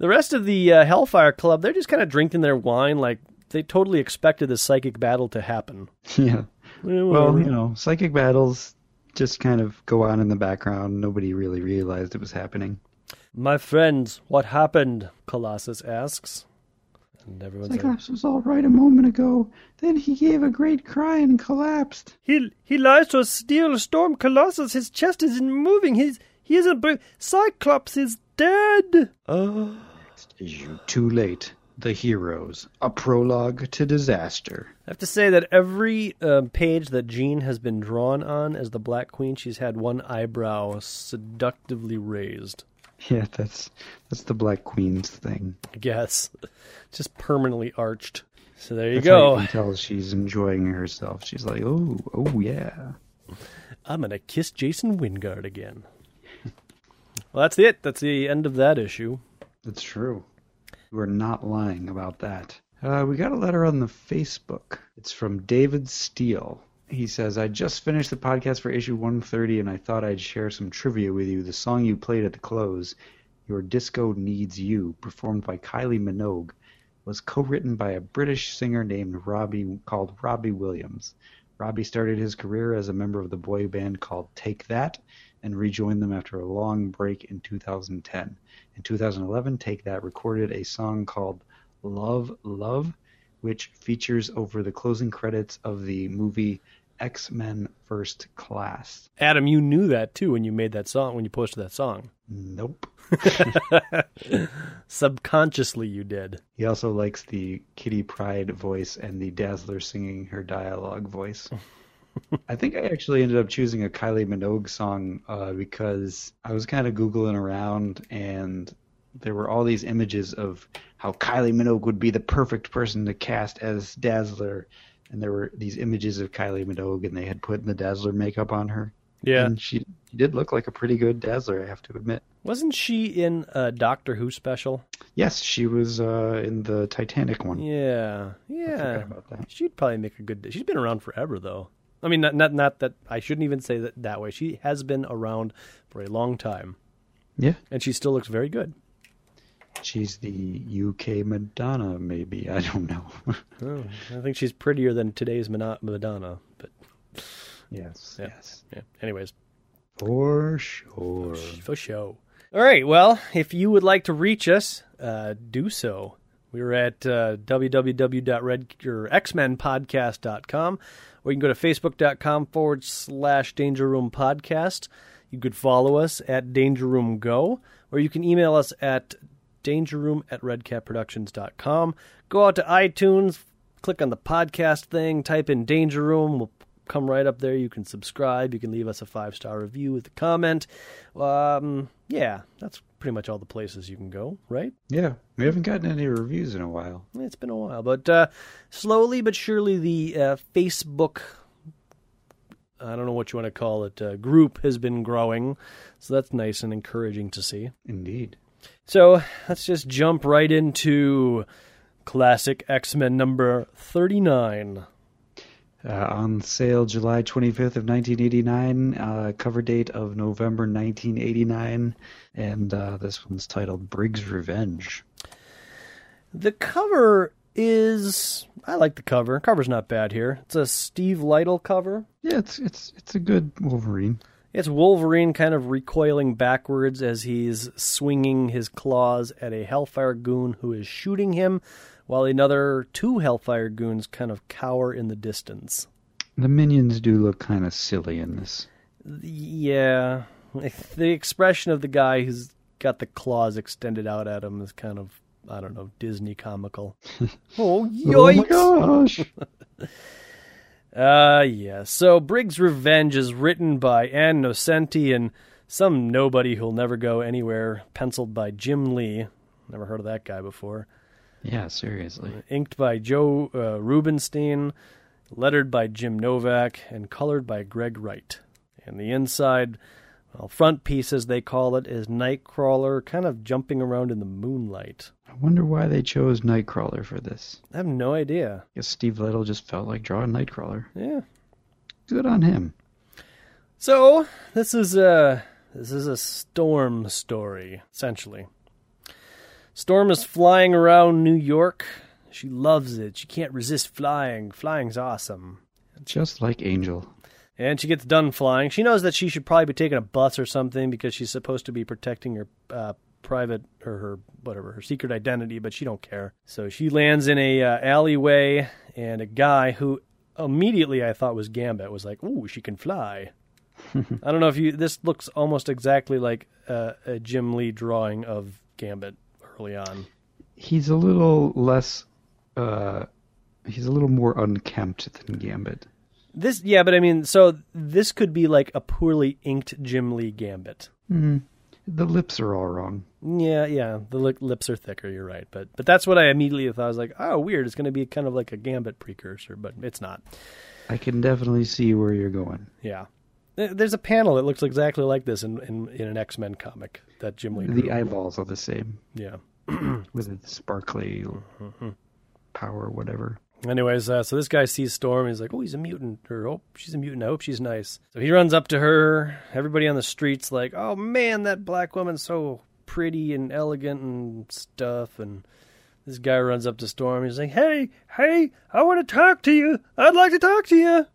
[SPEAKER 2] rest of the uh, Hellfire Club, they're just kind of drinking their wine like they totally expected the psychic battle to happen.
[SPEAKER 1] yeah.
[SPEAKER 2] Eh,
[SPEAKER 1] Well, you know, psychic battles just kind of go on in the background. Nobody really realized it was happening.
[SPEAKER 2] My friends, what happened? Colossus asks. And everyone's like,
[SPEAKER 1] Cyclops was all right a moment ago. Then he gave a great cry and collapsed.
[SPEAKER 2] He he lies to steal storm Colossus. His chest isn't moving. He's he isn't. Br- Cyclops is dead. Oh.
[SPEAKER 1] Is you too late? The heroes. A prologue to disaster.
[SPEAKER 2] I have to say that every uh, page that Jean has been drawn on as the Black Queen, she's had one eyebrow seductively raised.
[SPEAKER 1] Yeah, that's that's the Black Queen's thing.
[SPEAKER 2] I guess, just permanently arched. So there you
[SPEAKER 1] That's
[SPEAKER 2] go.
[SPEAKER 1] you can tell she's enjoying herself. She's like, oh, oh yeah.
[SPEAKER 2] I'm gonna kiss Jason Wyngarde again. well, that's it. That's the end of that issue.
[SPEAKER 1] That's true. You are not lying about that. Uh, we got a letter on the Facebook. It's from David Steele. He says, I just finished the podcast for issue 130 and I thought I'd share some trivia with you. The song you played at the close, Your Disco Needs You, performed by Kylie Minogue, was co-written by a British singer named Robbie called Robbie Williams. Robbie started his career as a member of the boy band called Take That and rejoined them after a long break in 2010. In 2011, Take That recorded a song called Love Love, which features over the closing credits of the movie X-Men First Class.
[SPEAKER 2] Adam, you knew that too when you made that song. When you posted that song,
[SPEAKER 1] Nope.
[SPEAKER 2] subconsciously you did.
[SPEAKER 1] He also likes the Kitty Pryde voice and the Dazzler singing her dialogue voice. I think I actually ended up choosing a Kylie Minogue song uh, because I was kind of Googling around and there were all these images of how Kylie Minogue would be the perfect person to cast as Dazzler. And there were these images of Kylie Minogue and they had put the Dazzler makeup on her.
[SPEAKER 2] Yeah,
[SPEAKER 1] And she, she did look like a pretty good Dazzler, I have to admit.
[SPEAKER 2] wasn't she in a Doctor Who special?
[SPEAKER 1] Yes, she was uh, in the Titanic one.
[SPEAKER 2] Yeah, yeah.
[SPEAKER 1] forgot about that.
[SPEAKER 2] She'd probably make a good. She's been around forever, though. I mean, not not not that I shouldn't even say that that way. She has been around for a long time,
[SPEAKER 1] Yeah.
[SPEAKER 2] and she still looks very good.
[SPEAKER 1] She's the UK Madonna, maybe. I don't know.
[SPEAKER 2] Oh, I think she's prettier than today's Madonna. But
[SPEAKER 1] yes,
[SPEAKER 2] Yeah.
[SPEAKER 1] yes.
[SPEAKER 2] yeah. Anyways,
[SPEAKER 1] For sure.
[SPEAKER 2] for show. All right. Well, if you would like to reach us, uh, do so. We're at uh, www.red or xmenpodcast.com, or you can go to facebook.com forward slash Danger Room Podcast. You could follow us at Danger Room Go, or you can email us at dangerroom at redcatproductions.com. Go out to iTunes, click on the podcast thing, type in Danger Room. We'll come right up there. You can subscribe. You can leave us a five star review with a comment. Um, yeah, that's pretty much all the places you can go, right?
[SPEAKER 1] Yeah, we haven't gotten any reviews in a while.
[SPEAKER 2] It's been a while, but uh, slowly but surely the uh, Facebook. I don't know what you want to call it. Uh, group has been growing, so that's nice and encouraging to see.
[SPEAKER 1] Indeed.
[SPEAKER 2] So let's just jump right into classic X Men number thirty nine.
[SPEAKER 1] Uh, on sale July 25th of 1989, uh, cover date of November 1989, and uh, this one's titled Briggs Revenge.
[SPEAKER 2] The cover is I like the cover. Cover's not bad here. It's a Steve Lightle cover.
[SPEAKER 1] Yeah, it's it's it's a good Wolverine.
[SPEAKER 2] It's Wolverine kind of recoiling backwards as he's swinging his claws at a Hellfire goon who is shooting him, while another two Hellfire goons kind of cower in the distance.
[SPEAKER 1] The minions do look kind of silly in this.
[SPEAKER 2] Yeah, the expression of the guy who's got the claws extended out at him is kind of I don't know Disney comical. oh yikes!
[SPEAKER 1] Oh my gosh!
[SPEAKER 2] Uh, yeah. So Briggs' Revenge is written by Ann Nocenti and some nobody who'll never go anywhere, penciled by Jim Lee. Never heard of that guy before.
[SPEAKER 1] yeah, seriously.
[SPEAKER 2] Inked by Joe uh, Rubinstein, lettered by Jim Novak, and colored by Greg Wright. And the inside, well, front piece, as they call it, is Nightcrawler kind of jumping around in the moonlight.
[SPEAKER 1] I wonder why they chose Nightcrawler for this.
[SPEAKER 2] I have no idea.
[SPEAKER 1] I guess Steve Lightle just felt like drawing Nightcrawler.
[SPEAKER 2] Yeah.
[SPEAKER 1] Good on him.
[SPEAKER 2] So this is a this is a storm story essentially. Storm is flying around New York. She loves it. She can't resist flying. Flying's awesome.
[SPEAKER 1] Just like Angel.
[SPEAKER 2] And she gets done flying. She knows that she should probably be taking a bus or something because she's supposed to be protecting her uh, private or her whatever her secret identity, but she don't care. So she lands in a uh, alleyway, and a guy who immediately I thought was Gambit was like, "Ooh, she can fly." I don't know if you. This looks almost exactly like uh, a Jim Lee drawing of Gambit early on.
[SPEAKER 1] He's a little less. Uh, he's a little more unkempt than Gambit.
[SPEAKER 2] This, yeah, but I mean, so this could be like a poorly inked Jim Lee Gambit.
[SPEAKER 1] Mm. The lips are all wrong.
[SPEAKER 2] Yeah, yeah, the li- lips are thicker. You're right, but but that's what I immediately thought. I was like, oh, weird. It's going to be kind of like a Gambit precursor, but it's not.
[SPEAKER 1] I can definitely see where you're going.
[SPEAKER 2] Yeah, there's a panel that looks exactly like this in in, in an X Men comic that Jim Lee.
[SPEAKER 1] The
[SPEAKER 2] drew.
[SPEAKER 1] eyeballs are the same
[SPEAKER 2] Yeah.
[SPEAKER 1] with its sparkly power, whatever.
[SPEAKER 2] Anyways, uh, so this guy sees Storm. He's like, "Oh, he's a mutant," or "Oh, she's a mutant. I hope she's nice." So he runs up to her. Everybody on the streets like, "Oh man, that black woman's so pretty and elegant and stuff." And this guy runs up to Storm. He's like, "Hey, hey, I want to talk to you. I'd like to talk to you."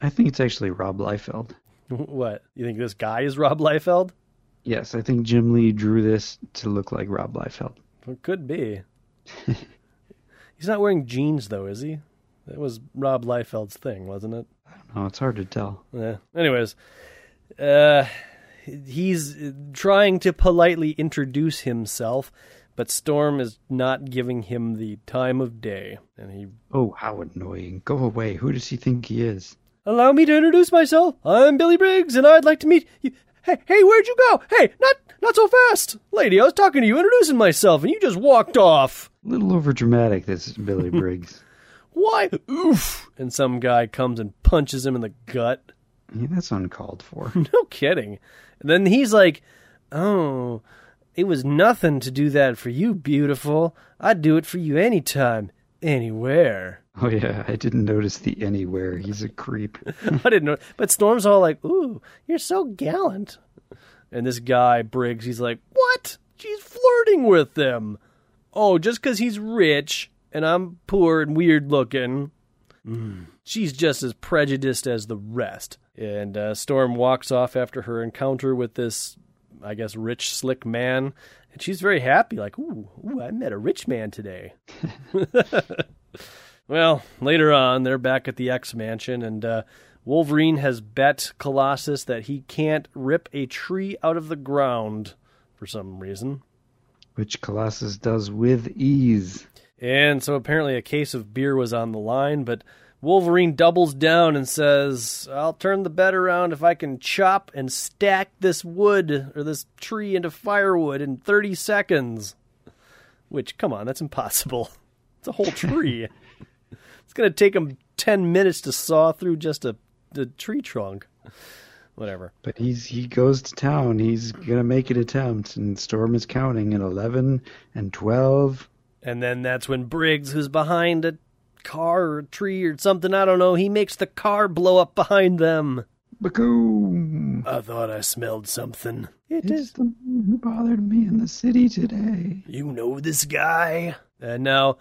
[SPEAKER 1] I think it's actually Rob Liefeld.
[SPEAKER 2] What? You think this guy is Rob Liefeld?
[SPEAKER 1] Yes, I think Jim Lee drew this to look like Rob Liefeld.
[SPEAKER 2] It could be. He's not wearing jeans though, is he? That was Rob Liefeld's thing, wasn't it?
[SPEAKER 1] Oh, it's hard to tell.
[SPEAKER 2] Yeah. Anyways, uh, he's trying to politely introduce himself, but Storm is not giving him the time of day, and he.
[SPEAKER 1] Oh, how annoying. Go away. Who does he think he is?
[SPEAKER 2] Allow me to introduce myself. I'm Billy Briggs, and I'd like to meet you. Hey, hey, where'd you go? Hey, not not so fast, lady. I was talking to you, introducing myself, and you just walked off.
[SPEAKER 1] A little over dramatic, this Billy Briggs.
[SPEAKER 2] Why? Oof! And some guy comes and punches him in the gut.
[SPEAKER 1] Yeah, that's uncalled for.
[SPEAKER 2] No kidding. And then he's like, "Oh, it was nothing to do that for you, beautiful. I'd do it for you anytime, anywhere."
[SPEAKER 1] Oh, yeah, I didn't notice the anywhere. He's a creep.
[SPEAKER 2] I didn't know. But Storm's all like, "Ooh, you're so gallant." And this guy Briggs, he's like, "What? She's flirting with them." Oh, just because he's rich and I'm poor and weird looking. Mm. She's just as prejudiced as the rest. And uh, Storm walks off after her encounter with this, I guess, rich, slick man. And she's very happy, like, ooh, ooh I met a rich man today. well, later on, they're back at the X Mansion, and uh, Wolverine has bet Colossus that he can't rip a tree out of the ground for some reason.
[SPEAKER 1] Which Colossus does with ease.
[SPEAKER 2] And so apparently a case of beer was on the line, but Wolverine doubles down and says, I'll turn the bet around if I can chop and stack this wood or this tree into firewood in 30 seconds. Which, come on, that's impossible. It's a whole tree. it's going to take him 10 minutes to saw through just a, a tree trunk. Whatever.
[SPEAKER 1] But he's he goes to town. He's gonna make an attempt, and Storm is counting at eleven and twelve.
[SPEAKER 2] And then that's when Briggs, who's behind a car or a tree or something, I don't know, he makes the car blow up behind them.
[SPEAKER 1] Bacoom!
[SPEAKER 2] I thought I smelled something. It
[SPEAKER 1] It's the man who bothered me in the city today.
[SPEAKER 2] You know this guy? And now,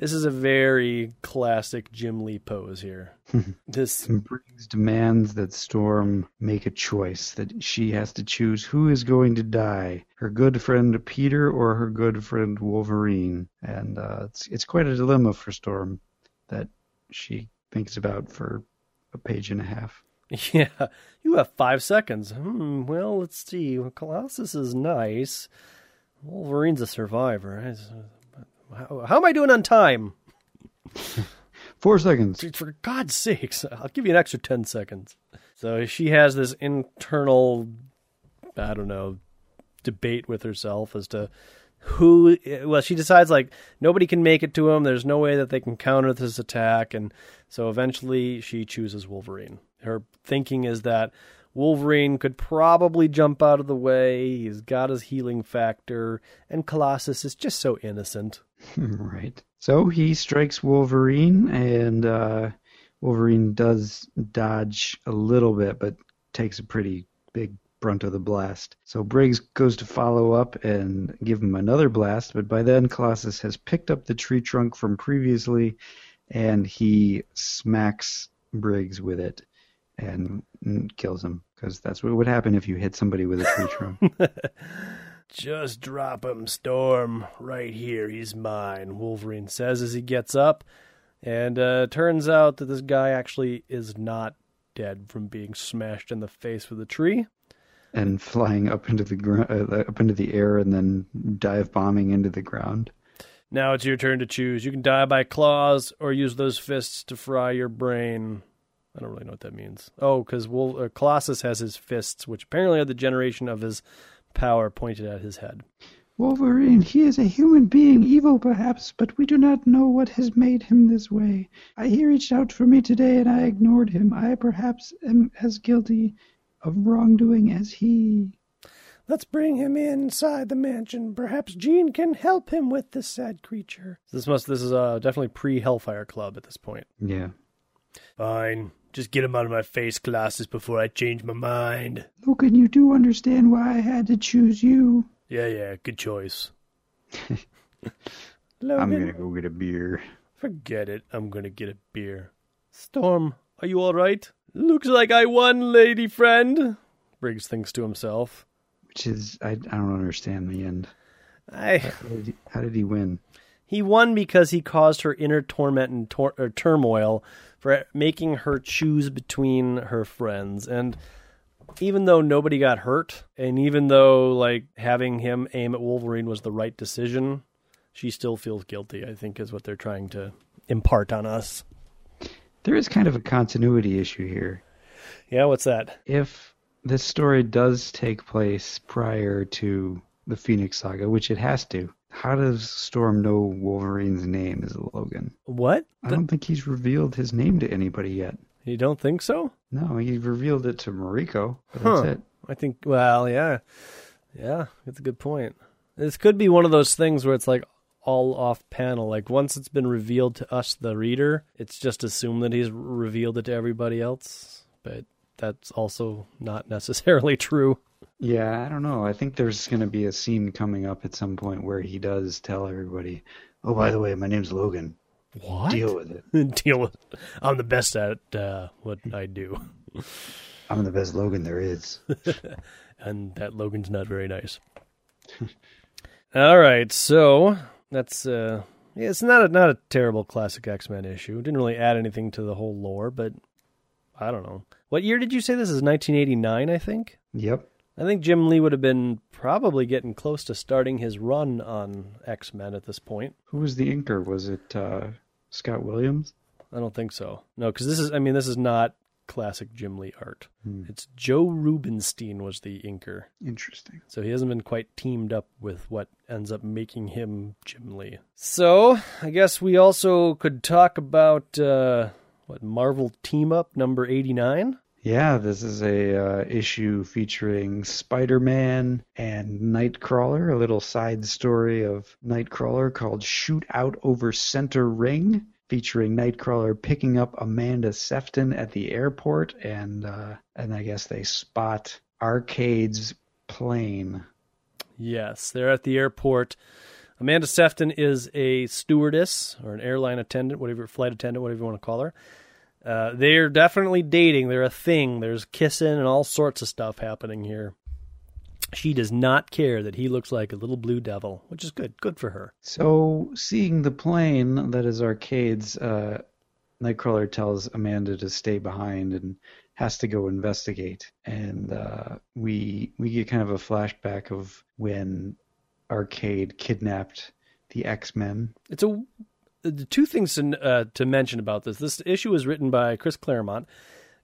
[SPEAKER 2] this is a very classic Jim Lee pose here. this,
[SPEAKER 1] And Briggs demands that Storm make a choice, that she has to choose who is going to die, her good friend Peter or her good friend Wolverine. And uh, it's it's quite a dilemma for Storm that she thinks about for a page and a half.
[SPEAKER 2] Yeah, you have five seconds. Hmm, well, let's see. Colossus is nice. Wolverine's a survivor. How, how am I doing on time?
[SPEAKER 1] Four seconds.
[SPEAKER 2] For God's sakes, I'll give you an extra 10 seconds. So she has this internal, I don't know, debate with herself as to who well she decides like nobody can make it to him there's no way that they can counter this attack and so eventually she chooses wolverine her thinking is that wolverine could probably jump out of the way. He's got his healing factor and colossus is just so innocent.
[SPEAKER 1] Right. So he strikes wolverine and uh, wolverine does dodge a little bit but takes a pretty big brunt of the blast. So Briggs goes to follow up and give him another blast, but by then Colossus has picked up the tree trunk from previously and he smacks Briggs with it and kills him because that's what would happen if you hit somebody with a tree trunk.
[SPEAKER 2] Just drop him, Storm. Right here, he's mine, Wolverine says as he gets up. And uh, turns out that this guy actually is not dead from being smashed in the face with a tree
[SPEAKER 1] and flying up into the gr- uh, up into the air and then dive bombing into the ground.
[SPEAKER 2] Now it's your turn to choose. You can die by claws or use those fists to fry your brain. I don't really know what that means. Oh, because uh, Colossus has his fists, which apparently are the generation of his power pointed at his head.
[SPEAKER 4] Wolverine, he is a human being, evil perhaps, but we do not know what has made him this way. I, he reached out for me today and I ignored him. I perhaps am as guilty of wrongdoing as he.
[SPEAKER 5] Let's bring him inside the mansion. Perhaps Jean can help him with this sad creature.
[SPEAKER 2] This must this is uh, definitely pre Hellfire Club at this point.
[SPEAKER 1] Yeah.
[SPEAKER 2] Fine. Just get him out of my face, Colossus, before I change my mind.
[SPEAKER 4] Logan, you do understand why I had to choose you.
[SPEAKER 2] Yeah, yeah, good choice.
[SPEAKER 1] I'm gonna go get a beer.
[SPEAKER 2] Forget it. I'm gonna get a beer. Storm, are you all right? Looks like I won, lady friend. Briggs thinks to himself.
[SPEAKER 1] Which is, I, I don't understand the end.
[SPEAKER 2] I,
[SPEAKER 1] how, did he, how did he win?
[SPEAKER 2] He won because he caused her inner torment and tor- turmoil for making her choose between her friends. And even though nobody got hurt, and even though like having him aim at Wolverine was the right decision, she still feels guilty. I think is what they're trying to impart on us.
[SPEAKER 1] There is kind of a continuity issue here.
[SPEAKER 2] Yeah, what's that?
[SPEAKER 1] If this story does take place prior to the Phoenix Saga, which it has to, how does Storm know Wolverine's name is Logan?
[SPEAKER 2] What?
[SPEAKER 1] I don't think he's revealed his name to anybody yet.
[SPEAKER 2] You don't think so?
[SPEAKER 1] No, he revealed it to Mariko. But huh. That's it.
[SPEAKER 2] I think. Well, yeah, yeah, that's a good point. This could be one of those things where it's like all off panel. Like once it's been revealed to us, the reader, it's just assumed that he's revealed it to everybody else. But that's also not necessarily true.
[SPEAKER 1] Yeah, I don't know. I think there's going to be a scene coming up at some point where he does tell everybody, "Oh, by the way, my name's Logan."
[SPEAKER 2] What?
[SPEAKER 1] Deal with it.
[SPEAKER 2] Deal with it. I'm the best at uh, what I do.
[SPEAKER 1] I'm the best Logan there is.
[SPEAKER 2] and that Logan's not very nice. All right, so that's uh, yeah, it's not a not a terrible classic X Men issue. It didn't really add anything to the whole lore, but I don't know. What year did you say this is? 1989, I think.
[SPEAKER 1] Yep.
[SPEAKER 2] I think Jim Lee would have been probably getting close to starting his run on X Men at this point.
[SPEAKER 1] Who was the inker? Was it uh, Scott Williams?
[SPEAKER 2] I don't think so. No, because this is. I mean, this is not classic Jim Lee art.
[SPEAKER 1] Hmm.
[SPEAKER 2] It's Joe Rubinstein was the inker.
[SPEAKER 1] Interesting.
[SPEAKER 2] So he hasn't been quite teamed up with what ends up making him Jim Lee. So I guess we also could talk about uh, what Marvel Team Up number eighty nine.
[SPEAKER 1] Yeah, this is a uh, issue featuring Spider-Man and Nightcrawler, a little side story of Nightcrawler called "Shoot Out Over Center Ring." featuring Nightcrawler picking up Amanda Sefton at the airport, and uh, and I guess they spot Arcade's plane.
[SPEAKER 2] Yes, they're at the airport. Amanda Sefton is a stewardess or an airline attendant, whatever flight attendant, whatever you want to call her. Uh, they're definitely dating. They're a thing. There's kissing and all sorts of stuff happening here. She does not care that he looks like a little blue devil, which is good. Good for her.
[SPEAKER 1] So, seeing the plane that is Arcade's, uh, Nightcrawler tells Amanda to stay behind and has to go investigate, and uh, we we get kind of a flashback of when Arcade kidnapped the X Men.
[SPEAKER 2] It's a the two things to, uh, to mention about this. This issue was written by Chris Claremont,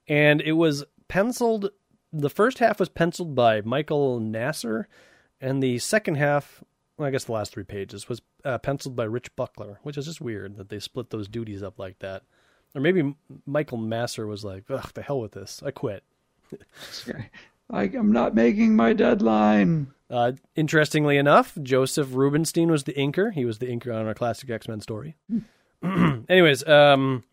[SPEAKER 2] and it was penciled. The first half was penciled by Michael Nasser, and the second half, well, I guess the last three pages, was uh, penciled by Rich Buckler, which is just weird that they split those duties up like that. Or maybe Michael Nasser was like, "Ugh, the hell with this, I quit."
[SPEAKER 1] I'm not making my deadline.
[SPEAKER 2] Uh, interestingly enough, Joseph Rubinstein was the inker. He was the inker on our classic X Men story. Anyways, um,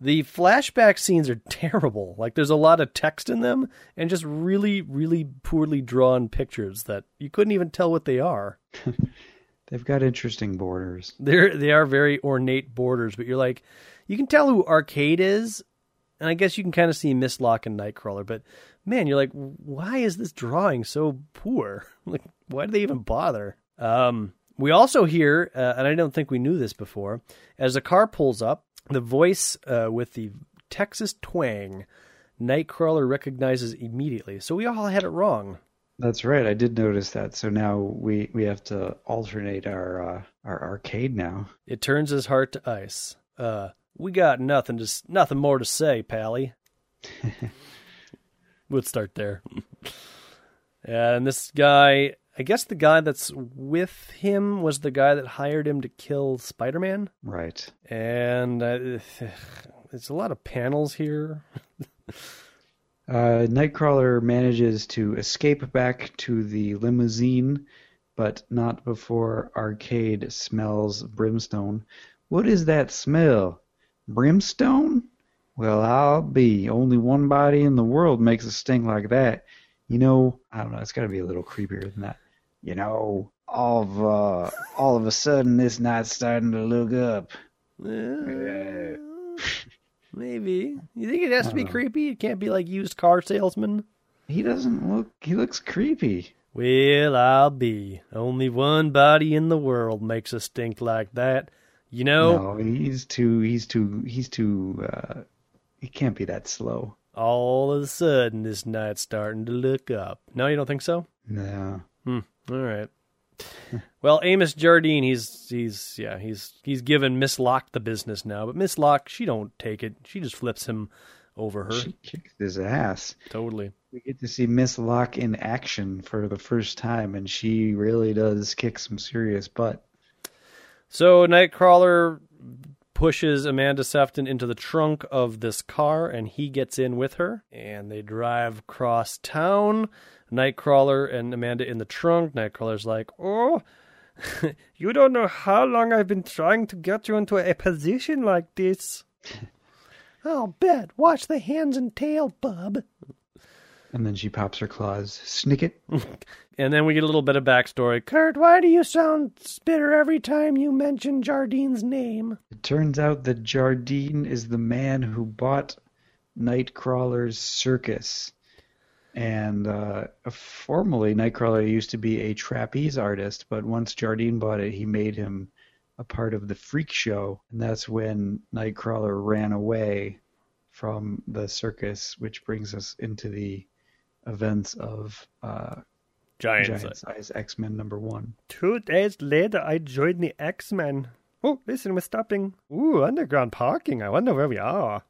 [SPEAKER 2] the flashback scenes are terrible. Like, there's a lot of text in them and just really, really poorly drawn pictures that you couldn't even tell what they are.
[SPEAKER 1] They've got interesting borders.
[SPEAKER 2] They're they are very ornate borders, but you're like, you can tell who Arcade is, and I guess you can kind of see Miss Locke and Nightcrawler. But man, you're like, why is this drawing so poor? Like, why do they even bother? Um, we also hear, uh, and I don't think we knew this before, as a car pulls up, the voice uh, with the Texas twang, Nightcrawler recognizes immediately. So we all had it wrong.
[SPEAKER 1] That's right. I did notice that. So now we we have to alternate our uh, our arcade now.
[SPEAKER 2] It turns his heart to ice. Uh, we got nothing to nothing more to say, Pally. we'll start there. and this guy, I guess the guy that's with him was the guy that hired him to kill Spider-Man.
[SPEAKER 1] Right.
[SPEAKER 2] And uh, it's a lot of panels here.
[SPEAKER 1] Uh, Nightcrawler manages to escape back to the limousine, but not before Arcade smells brimstone. What is that smell? Brimstone? Well, I'll be. Only one body in the world makes a stink like that. You know, I don't know. It's got to be a little creepier than that. You know, all of uh, all of a sudden, this night's starting to look up.
[SPEAKER 2] Maybe. You think it has to be
[SPEAKER 1] know.
[SPEAKER 2] creepy? It can't be like used car salesman.
[SPEAKER 1] He doesn't look. He looks creepy.
[SPEAKER 2] Well, I'll be. Only one body in the world makes a stink like that. You know,
[SPEAKER 1] No, he's too. He's too. He's too. Uh, he can't be that slow.
[SPEAKER 2] all of a sudden this night's starting to look up. No, you don't think so?
[SPEAKER 1] No.
[SPEAKER 2] Hmm. All right. well, Amos Jardine, he's he's yeah, he's he's given Miss Locke the business now, but Miss Locke, she don't take it. She just flips him over her.
[SPEAKER 1] She kicks his ass.
[SPEAKER 2] Totally.
[SPEAKER 1] We get to see Miss Locke in action for the first time, and she really does kick some serious butt.
[SPEAKER 2] So Nightcrawler pushes Amanda Sefton into the trunk of this car, and he gets in with her, and they drive across town. Nightcrawler and Amanda in the trunk. Nightcrawler's like,
[SPEAKER 5] Oh, you don't know how long I've been trying to get you into a position like this. I'll bet. Watch the hands and tail, bub.
[SPEAKER 1] And then she pops her claws. Snick it.
[SPEAKER 2] and then we get a little bit of backstory.
[SPEAKER 5] Kurt, why do you sound bitter every time you mention Jardine's name?
[SPEAKER 1] It turns out that Jardine is the man who bought Nightcrawler's circus. And uh, formerly, Nightcrawler used to be a trapeze artist, but once Jardine bought it, he made him a part of the freak show. And that's when Nightcrawler ran away from the circus, which brings us into the events of uh,
[SPEAKER 2] Giant,
[SPEAKER 1] Giant Size X Men number one.
[SPEAKER 5] Two days later, I joined the X Men. Oh, listen, we're stopping. Ooh, underground parking. I wonder where we are.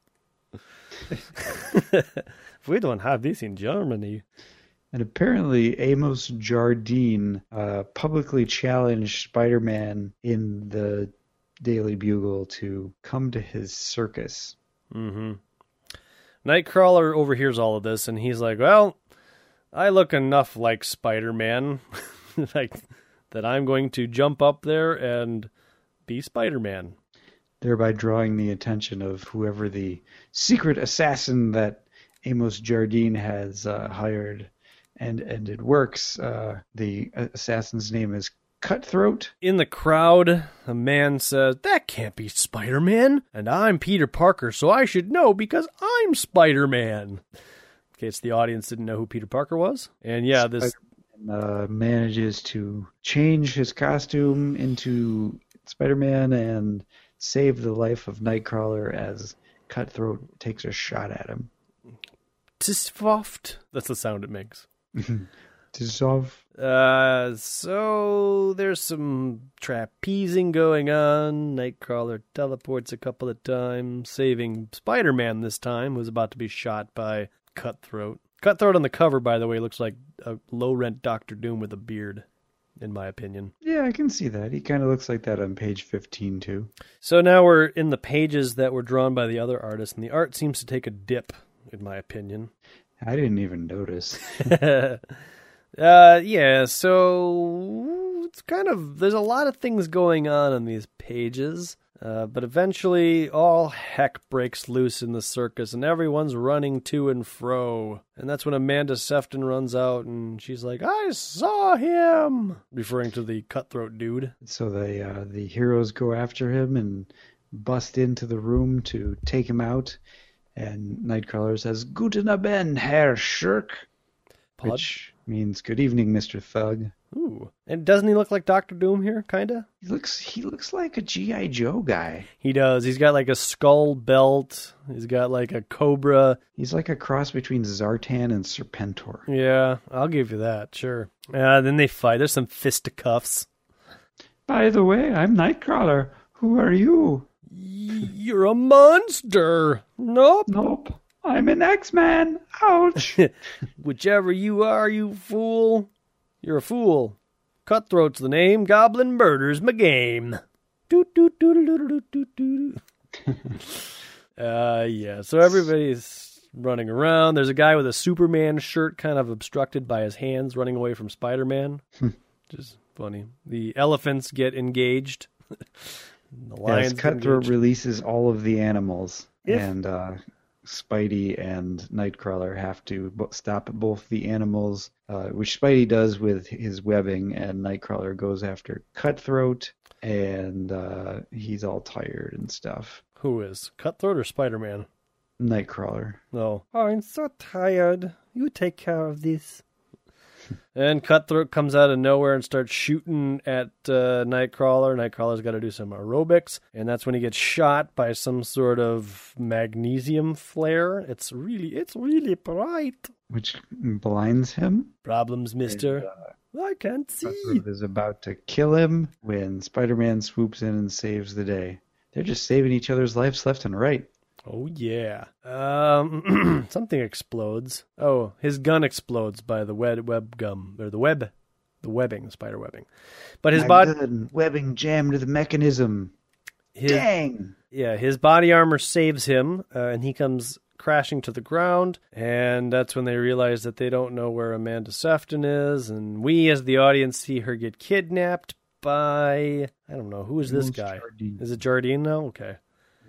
[SPEAKER 5] we don't have this in Germany.
[SPEAKER 1] And apparently, Amos Jardine uh, publicly challenged Spider Man in the Daily Bugle to come to his circus.
[SPEAKER 2] Mm-hmm. Nightcrawler overhears all of this, and he's like, "Well, I look enough like Spider-Man, like that I'm going to jump up there and be Spider-Man."
[SPEAKER 1] thereby drawing the attention of whoever the secret assassin that Amos Jardine has uh, hired. And, and it works. Uh, the assassin's name is Cutthroat.
[SPEAKER 2] In the crowd, a man says, That can't be Spider Man. And I'm Peter Parker, so I should know because I'm Spider Man. Case the audience didn't know who Peter Parker was. And yeah, this.
[SPEAKER 1] Uh, manages to change his costume into Spider Man and save the life of Nightcrawler as Cutthroat takes a shot at him.
[SPEAKER 2] Tisfoft. That's the sound it makes.
[SPEAKER 1] Dissolve.
[SPEAKER 2] Uh, so there's some trapezing going on. Nightcrawler teleports a couple of times, saving Spider-Man this time, who's about to be shot by Cutthroat. Cutthroat on the cover, by the way, looks like a low-rent Doctor Doom with a beard, in my opinion.
[SPEAKER 1] Yeah, I can see that. He kind of looks like that on page 15 too.
[SPEAKER 2] So now we're in the pages that were drawn by the other artist, and the art seems to take a dip, in my opinion.
[SPEAKER 1] I didn't even notice.
[SPEAKER 2] uh, yeah, so it's kind of there's a lot of things going on on these pages. Uh, but eventually, all heck breaks loose in the circus, and everyone's running to and fro. And that's when Amanda Sefton runs out, and she's like, "I saw him," referring to the cutthroat dude.
[SPEAKER 1] So the uh, the heroes go after him and bust into the room to take him out. And Nightcrawler says, "Guten Abend, Herr Schurk,"
[SPEAKER 2] Pod?
[SPEAKER 1] which means "Good evening, Mister Thug."
[SPEAKER 2] Ooh, and doesn't he look like Doctor Doom here? Kinda.
[SPEAKER 1] He looks he looks like a GI Joe guy.
[SPEAKER 2] He does. He's got like a skull belt. He's got like a cobra.
[SPEAKER 1] He's like a cross between Zartan and Serpentor.
[SPEAKER 2] Yeah, I'll give you that. Sure. Uh, then they fight. There's some fisticuffs.
[SPEAKER 4] By the way, I'm Nightcrawler. Who are you?
[SPEAKER 2] You're a monster. Nope.
[SPEAKER 4] Nope. I'm an X-Man. Ouch.
[SPEAKER 2] Whichever you are, you fool. You're a fool. Cutthroat's the name. Goblin murders my game. Doot, doot, doot, doot, doot, doot, doot. uh, yeah. So everybody's running around. There's a guy with a Superman shirt, kind of obstructed by his hands, running away from Spider-Man. Just funny. The elephants get engaged. the lions
[SPEAKER 1] Yes, Cutthroat
[SPEAKER 2] engaged.
[SPEAKER 1] releases all of the animals,
[SPEAKER 2] If-
[SPEAKER 1] and uh, Spidey and Nightcrawler have to bo- stop both the animals, uh, which Spidey does with his webbing, and Nightcrawler goes after Cutthroat, and uh, he's all tired and stuff.
[SPEAKER 2] Who is Cutthroat or Spider-Man?
[SPEAKER 1] Nightcrawler.
[SPEAKER 2] No.
[SPEAKER 5] Oh, I'm so tired. You take care of this.
[SPEAKER 2] And Cutthroat comes out of nowhere and starts shooting at uh, Nightcrawler. Nightcrawler's got to do some aerobics, and that's when he gets shot by some sort of magnesium flare. It's really, it's really bright.
[SPEAKER 1] Which blinds him.
[SPEAKER 2] Problems, Mister.
[SPEAKER 1] And, uh,
[SPEAKER 5] I can't see.
[SPEAKER 1] Cutthroat is about to kill him when Spider-Man swoops in and saves the day. They're just saving each other's lives left and right.
[SPEAKER 2] Oh yeah. Um, something explodes. Oh, his gun explodes by the web web gum or the web, the webbing, spider webbing. But his
[SPEAKER 1] My
[SPEAKER 2] body,
[SPEAKER 1] gun, webbing jammed the mechanism.
[SPEAKER 2] his
[SPEAKER 1] Dang!
[SPEAKER 2] yeah, his body armor saves him, uh, and he comes crashing to the ground. And that's when they realize that they don't know where Amanda Sefton is, and we, as the audience, see her get kidnapped by I don't know who is this
[SPEAKER 1] Amos
[SPEAKER 2] guy.
[SPEAKER 1] Jardine.
[SPEAKER 2] Is it Jardine now? Okay.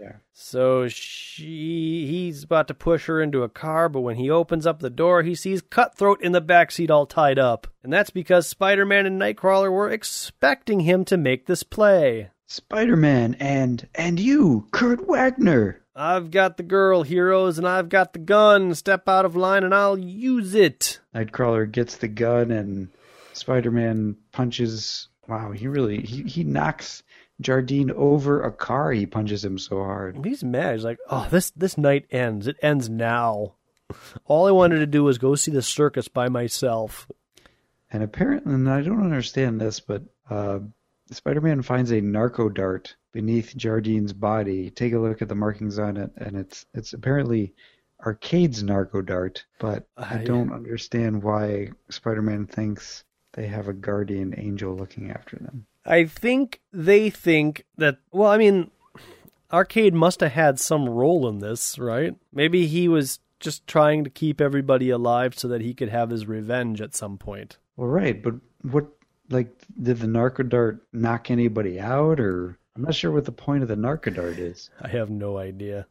[SPEAKER 1] Yeah.
[SPEAKER 2] So she he's about to push her into a car, but when he opens up the door, he sees Cutthroat in the back seat all tied up. And that's because Spider-Man and Nightcrawler were expecting him to make this play.
[SPEAKER 1] Spider-Man and and you, Kurt Wagner.
[SPEAKER 2] I've got the girl, heroes, and I've got the gun. Step out of line and I'll use it.
[SPEAKER 1] Nightcrawler gets the gun and Spider-Man punches. Wow, he really he, he knocks Jardine over a car. He punches him so hard.
[SPEAKER 2] He's mad. He's like, "Oh, this this night ends. It ends now. All I wanted to do was go see the circus by myself."
[SPEAKER 1] And apparently, and I don't understand this, but uh, Spider-Man finds a narco dart beneath Jardine's body. Take a look at the markings on it, and it's it's apparently Arcade's narco dart. But I
[SPEAKER 2] I-
[SPEAKER 1] don't understand why Spider-Man thinks they have a guardian angel looking after them.
[SPEAKER 2] I think they think that. Well, I mean, Arcade must have had some role in this, right? Maybe he was just trying to keep everybody alive so that he could have his revenge at some point.
[SPEAKER 1] Well, right, but what like did the narco dart knock anybody out, or I'm not sure what the point of the narco dart is.
[SPEAKER 2] I have no idea.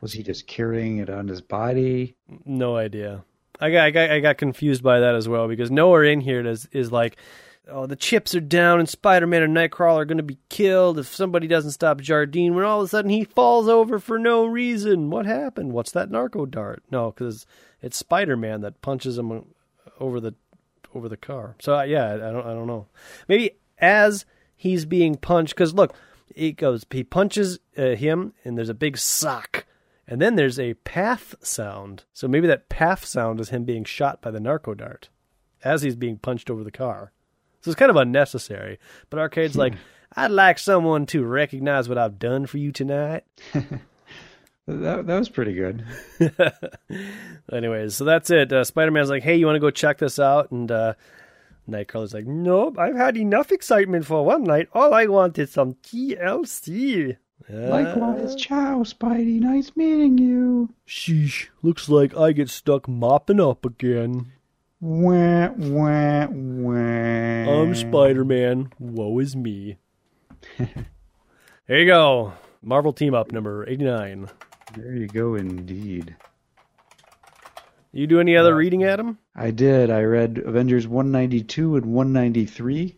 [SPEAKER 1] Was he just carrying it on his body?
[SPEAKER 2] No idea. I got, I got, I got confused by that as well because nowhere in here is is like, oh, the chips are down and Spider-Man and Nightcrawler are going to be killed if somebody doesn't stop Jardine. When all of a sudden he falls over for no reason. What happened? What's that narco dart? No, because it's Spider-Man that punches him over the over the car. So uh, yeah, I don't, I don't know. Maybe as he's being punched, because look, it goes, he punches uh, him and there's a big sock. And then there's a path sound. So maybe that path sound is him being shot by the narco dart as he's being punched over the car. So it's kind of unnecessary. But Arcade's like, I'd like someone to recognize what I've done for you tonight.
[SPEAKER 1] That, that was pretty good.
[SPEAKER 2] Anyways, so that's it. Uh, Spider Man's like, hey, you want to go check this out? And uh, Nightcrawler's like, nope, I've had enough excitement for one night. All I want is some TLC. Uh,
[SPEAKER 4] Likewise, ciao, Spidey. Nice meeting you.
[SPEAKER 2] Sheesh, looks like I get stuck mopping up again.
[SPEAKER 4] Wah, wah, wah.
[SPEAKER 2] I'm Spider Man. Woe is me. there you go. Marvel Team Up number 89.
[SPEAKER 1] There you go, indeed.
[SPEAKER 2] You do any other reading, Adam?
[SPEAKER 1] I did. I read Avengers 192 and 193,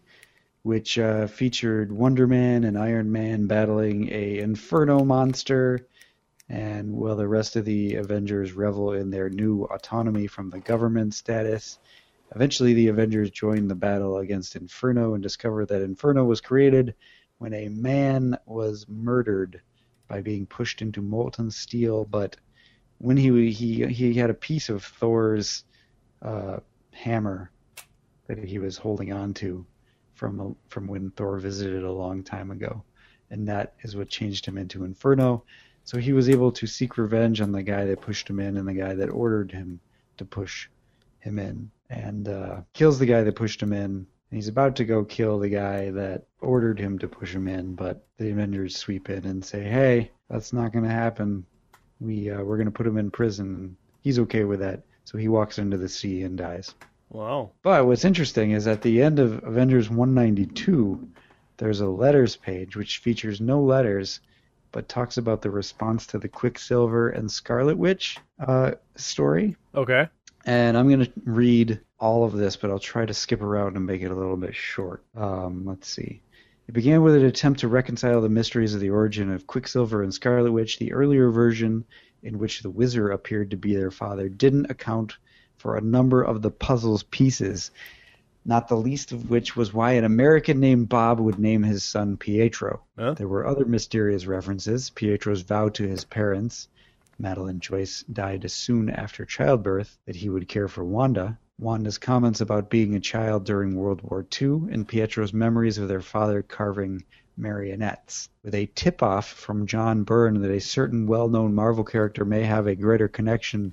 [SPEAKER 1] which uh, featured Wonder Man and Iron Man battling a Inferno monster, and while the rest of the Avengers revel in their new autonomy from the government status. Eventually, the Avengers join the battle against Inferno and discover that Inferno was created when a man was murdered by being pushed into molten steel, but when he he he had a piece of Thor's uh, hammer that he was holding on to from from when Thor visited a long time ago, and that is what changed him into Inferno. So he was able to seek revenge on the guy that pushed him in and the guy that ordered him to push him in, and uh, kills the guy that pushed him in. And he's about to go kill the guy that ordered him to push him in, but the Avengers sweep in and say, "Hey, that's not going to happen we uh, we're going to put him in prison. He's okay with that, so he walks into the sea and dies.
[SPEAKER 2] Wow.
[SPEAKER 1] But what's interesting is at the end of Avengers 192, there's a letters page which features no letters, but talks about the response to the Quicksilver and Scarlet Witch uh, story.
[SPEAKER 2] Okay.
[SPEAKER 1] And I'm going to read all of this, but I'll try to skip around and make it a little bit short. Um, let's see. It began with an attempt to reconcile the mysteries of the origin of Quicksilver and Scarlet Witch. The earlier version, in which the Wizard appeared to be their father, didn't account for a number of the puzzle's pieces, not the least of which was why an American named Bob would name his son Pietro.
[SPEAKER 2] Huh?
[SPEAKER 1] There were other mysterious references. Pietro's vow to his parents, Madeline Joyce died soon after childbirth, that he would care for Wanda. Wanda's comments about being a child during World War II, and Pietro's memories of their father carving marionettes. With a tip off from John Byrne that a certain well known Marvel character may have a greater connection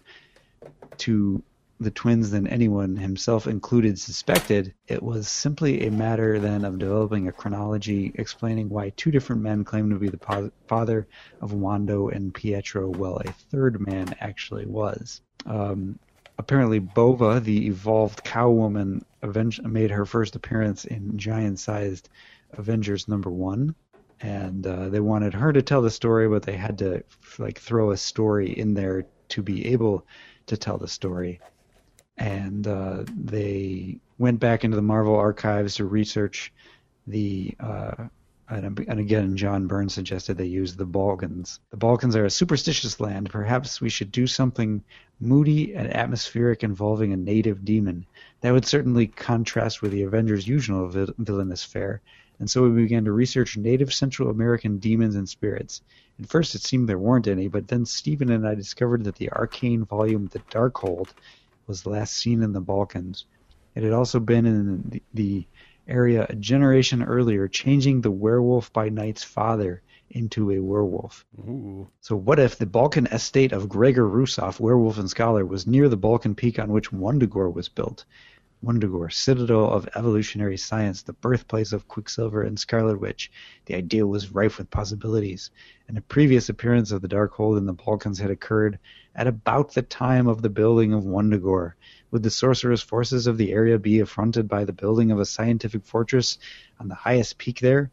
[SPEAKER 1] to the twins than anyone, himself included, suspected, it was simply a matter then of developing a chronology explaining why two different men claimed to be the father of Wanda and Pietro, while a third man actually was. Um, apparently, Bova, the evolved cow woman, made her first appearance in giant sized Avengers number one. And uh, they wanted her to tell the story, but they had to like throw a story in there to be able to tell the story and uh, they went back into the Marvel archives to research the. Uh, and, again, John Byrne suggested they use the Balkans. The Balkans are a superstitious land. Perhaps we should do something moody and atmospheric involving a native demon. That would certainly contrast with the Avengers' usual vil- villainous fare. And so we began to research native Central American demons and spirits. At first, it seemed there weren't any, but then Stephen and I discovered that the arcane volume The Darkhold was last seen in the Balkans. It had also been in the, the area a generation earlier, changing the werewolf by night's father into a werewolf.
[SPEAKER 2] Ooh.
[SPEAKER 1] So, what if the Balkan estate of Gregor Russoff, werewolf and scholar, was near the Balkan peak on which Wundagore was built? Wundagore, citadel of evolutionary science, the birthplace of Quicksilver and Scarlet Witch. The idea was rife with possibilities, and a previous appearance of the Darkhold in the Balkans had occurred at about the time of the building of Wundagore. Would the sorcerous forces of the area be affronted by the building of a scientific fortress on the highest peak there?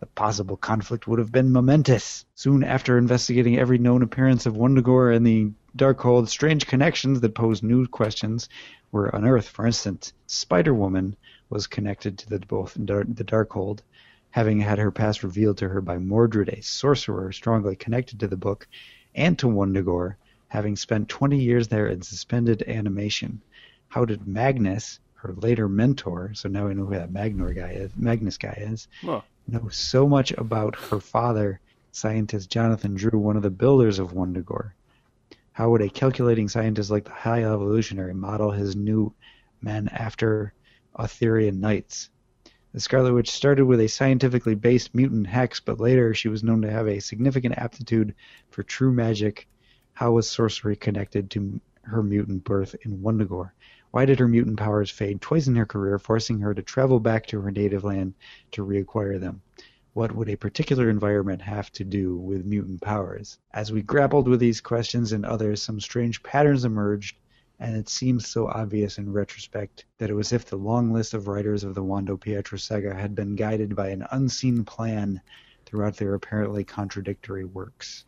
[SPEAKER 1] The possible conflict would have been momentous. Soon after investigating every known appearance of Wundagore and the Darkhold, strange connections that posed new questions were unearthed. For instance, Spider Woman was connected to the, both the Darkhold, having had her past revealed to her by Mordred, a sorcerer strongly connected to the book, and to Wundagore, having spent 20 years there in suspended animation. How did Magnus, her later mentor, so now we know who that Magnor guy is, Magnus guy is,
[SPEAKER 2] Huh.
[SPEAKER 1] know so much about her father, scientist Jonathan Drew, one of the builders of Wundagore? How would a calculating scientist like the High Evolutionary model his new men after Arthurian knights? The Scarlet Witch started with a scientifically based mutant hex, but later she was known to have a significant aptitude for true magic. How was sorcery connected to her mutant birth in Wundagore? Why did her mutant powers fade twice in her career, forcing her to travel back to her native land to reacquire them? What would a particular environment have to do with mutant powers? As we grappled with these questions and others, some strange patterns emerged, and it seems so obvious in retrospect that it was as if the long list of writers of the Wanda Pietro saga had been guided by an unseen plan throughout their apparently contradictory works.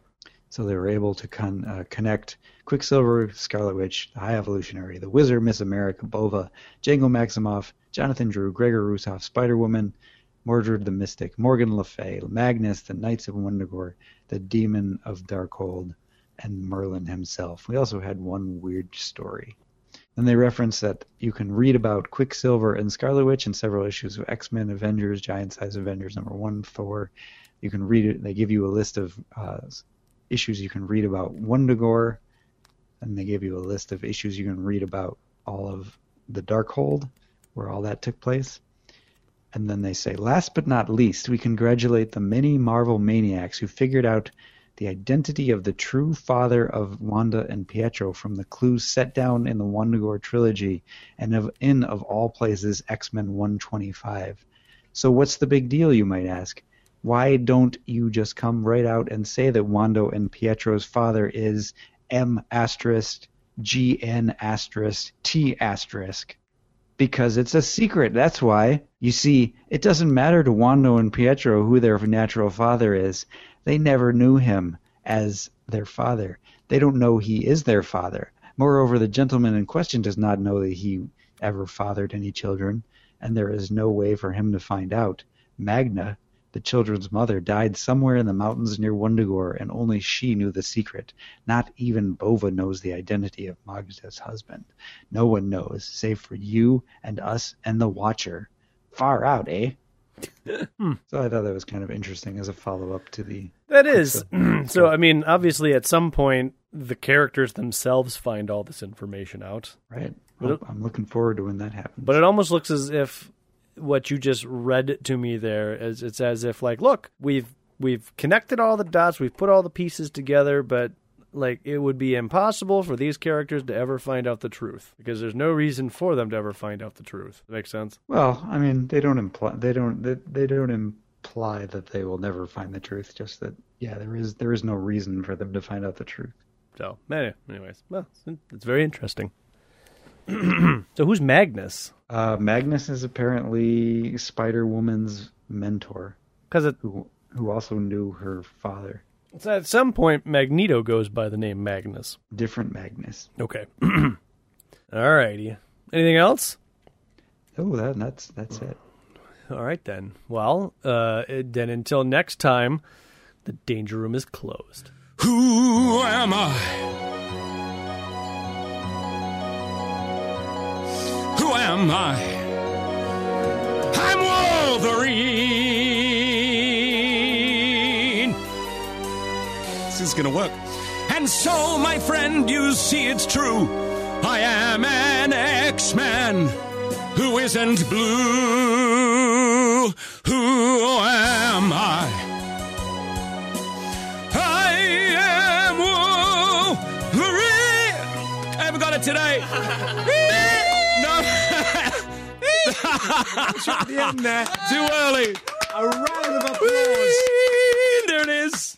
[SPEAKER 1] So they were able to con- uh, connect Quicksilver, Scarlet Witch, the High Evolutionary, the Wizard, Miss America, Bova, Django Maximoff, Jonathan Drew, Gregor Russoff, Spider Woman, Mordred the Mystic, Morgan Le Fay, Magnus, the Knights of Wundagore, the Demon of Darkhold, and Merlin himself. We also had one weird story. Then they reference that you can read about Quicksilver and Scarlet Witch in several issues of X Men, Avengers, Giant Size Avengers number one, Thor. You can read it. They give you a list of uh, issues you can read about Wundagore, and they give you a list of issues you can read about all of the Darkhold, where all that took place. And then they say, last but not least, we congratulate the many Marvel maniacs who figured out the identity of the true father of Wanda and Pietro from the clues set down in the Wundagore trilogy and of, in, of all places, X Men 125. So, what's the big deal, you might ask? Why don't you just come right out and say that Wanda and Pietro's father is M asterisk G N asterisk T asterisk? Because it's a secret, that's why. You see, it doesn't matter to Wanda and Pietro who their natural father is. They never knew him as their father. They don't know he is their father. Moreover, the gentleman in question does not know that he ever fathered any children, and there is no way for him to find out. Magna, the children's mother, died somewhere in the mountains near Wundagore, and only she knew the secret. Not even Bova knows the identity of Magda's husband. No one knows, save for you and us and the Watcher. Far out, eh? so I thought that was kind of interesting as a follow up to the.
[SPEAKER 2] That is. so, I mean, obviously, at some point, the characters themselves find all this information out.
[SPEAKER 1] Right. Well, I'm looking forward to when that happens.
[SPEAKER 2] But it almost looks as if what you just read to me there is it's as if like, look, we've we've connected all the dots, we've put all the pieces together, but like it would be impossible for these characters to ever find out the truth because there's no reason for them to ever find out the truth. Makes sense.
[SPEAKER 1] Well, I mean, they don't imply they don't they, they don't imply that they will never find the truth. Just that, yeah, there is there is no reason for them to find out the truth.
[SPEAKER 2] So, anyways, well, it's very interesting. so, who's Magnus?
[SPEAKER 1] Uh, Magnus is apparently Spider Woman's mentor,
[SPEAKER 2] because
[SPEAKER 1] who who also knew her father.
[SPEAKER 2] So at some point, Magneto goes by the name Magnus.
[SPEAKER 1] Different Magnus.
[SPEAKER 2] Okay. All righty. Anything else?
[SPEAKER 1] Oh, that, that's that's it.
[SPEAKER 2] All right then. Well, uh, then until next time, the danger room is closed.
[SPEAKER 3] Who am I? Am I? I'm Wolverine. This is gonna work. And so, my friend, you see it's true. I am an X-Man who isn't blue. Who am I? I am Wolverine. I haven't got it today. no.
[SPEAKER 6] the end there.
[SPEAKER 3] Too early.
[SPEAKER 6] A round of applause.
[SPEAKER 3] There it is.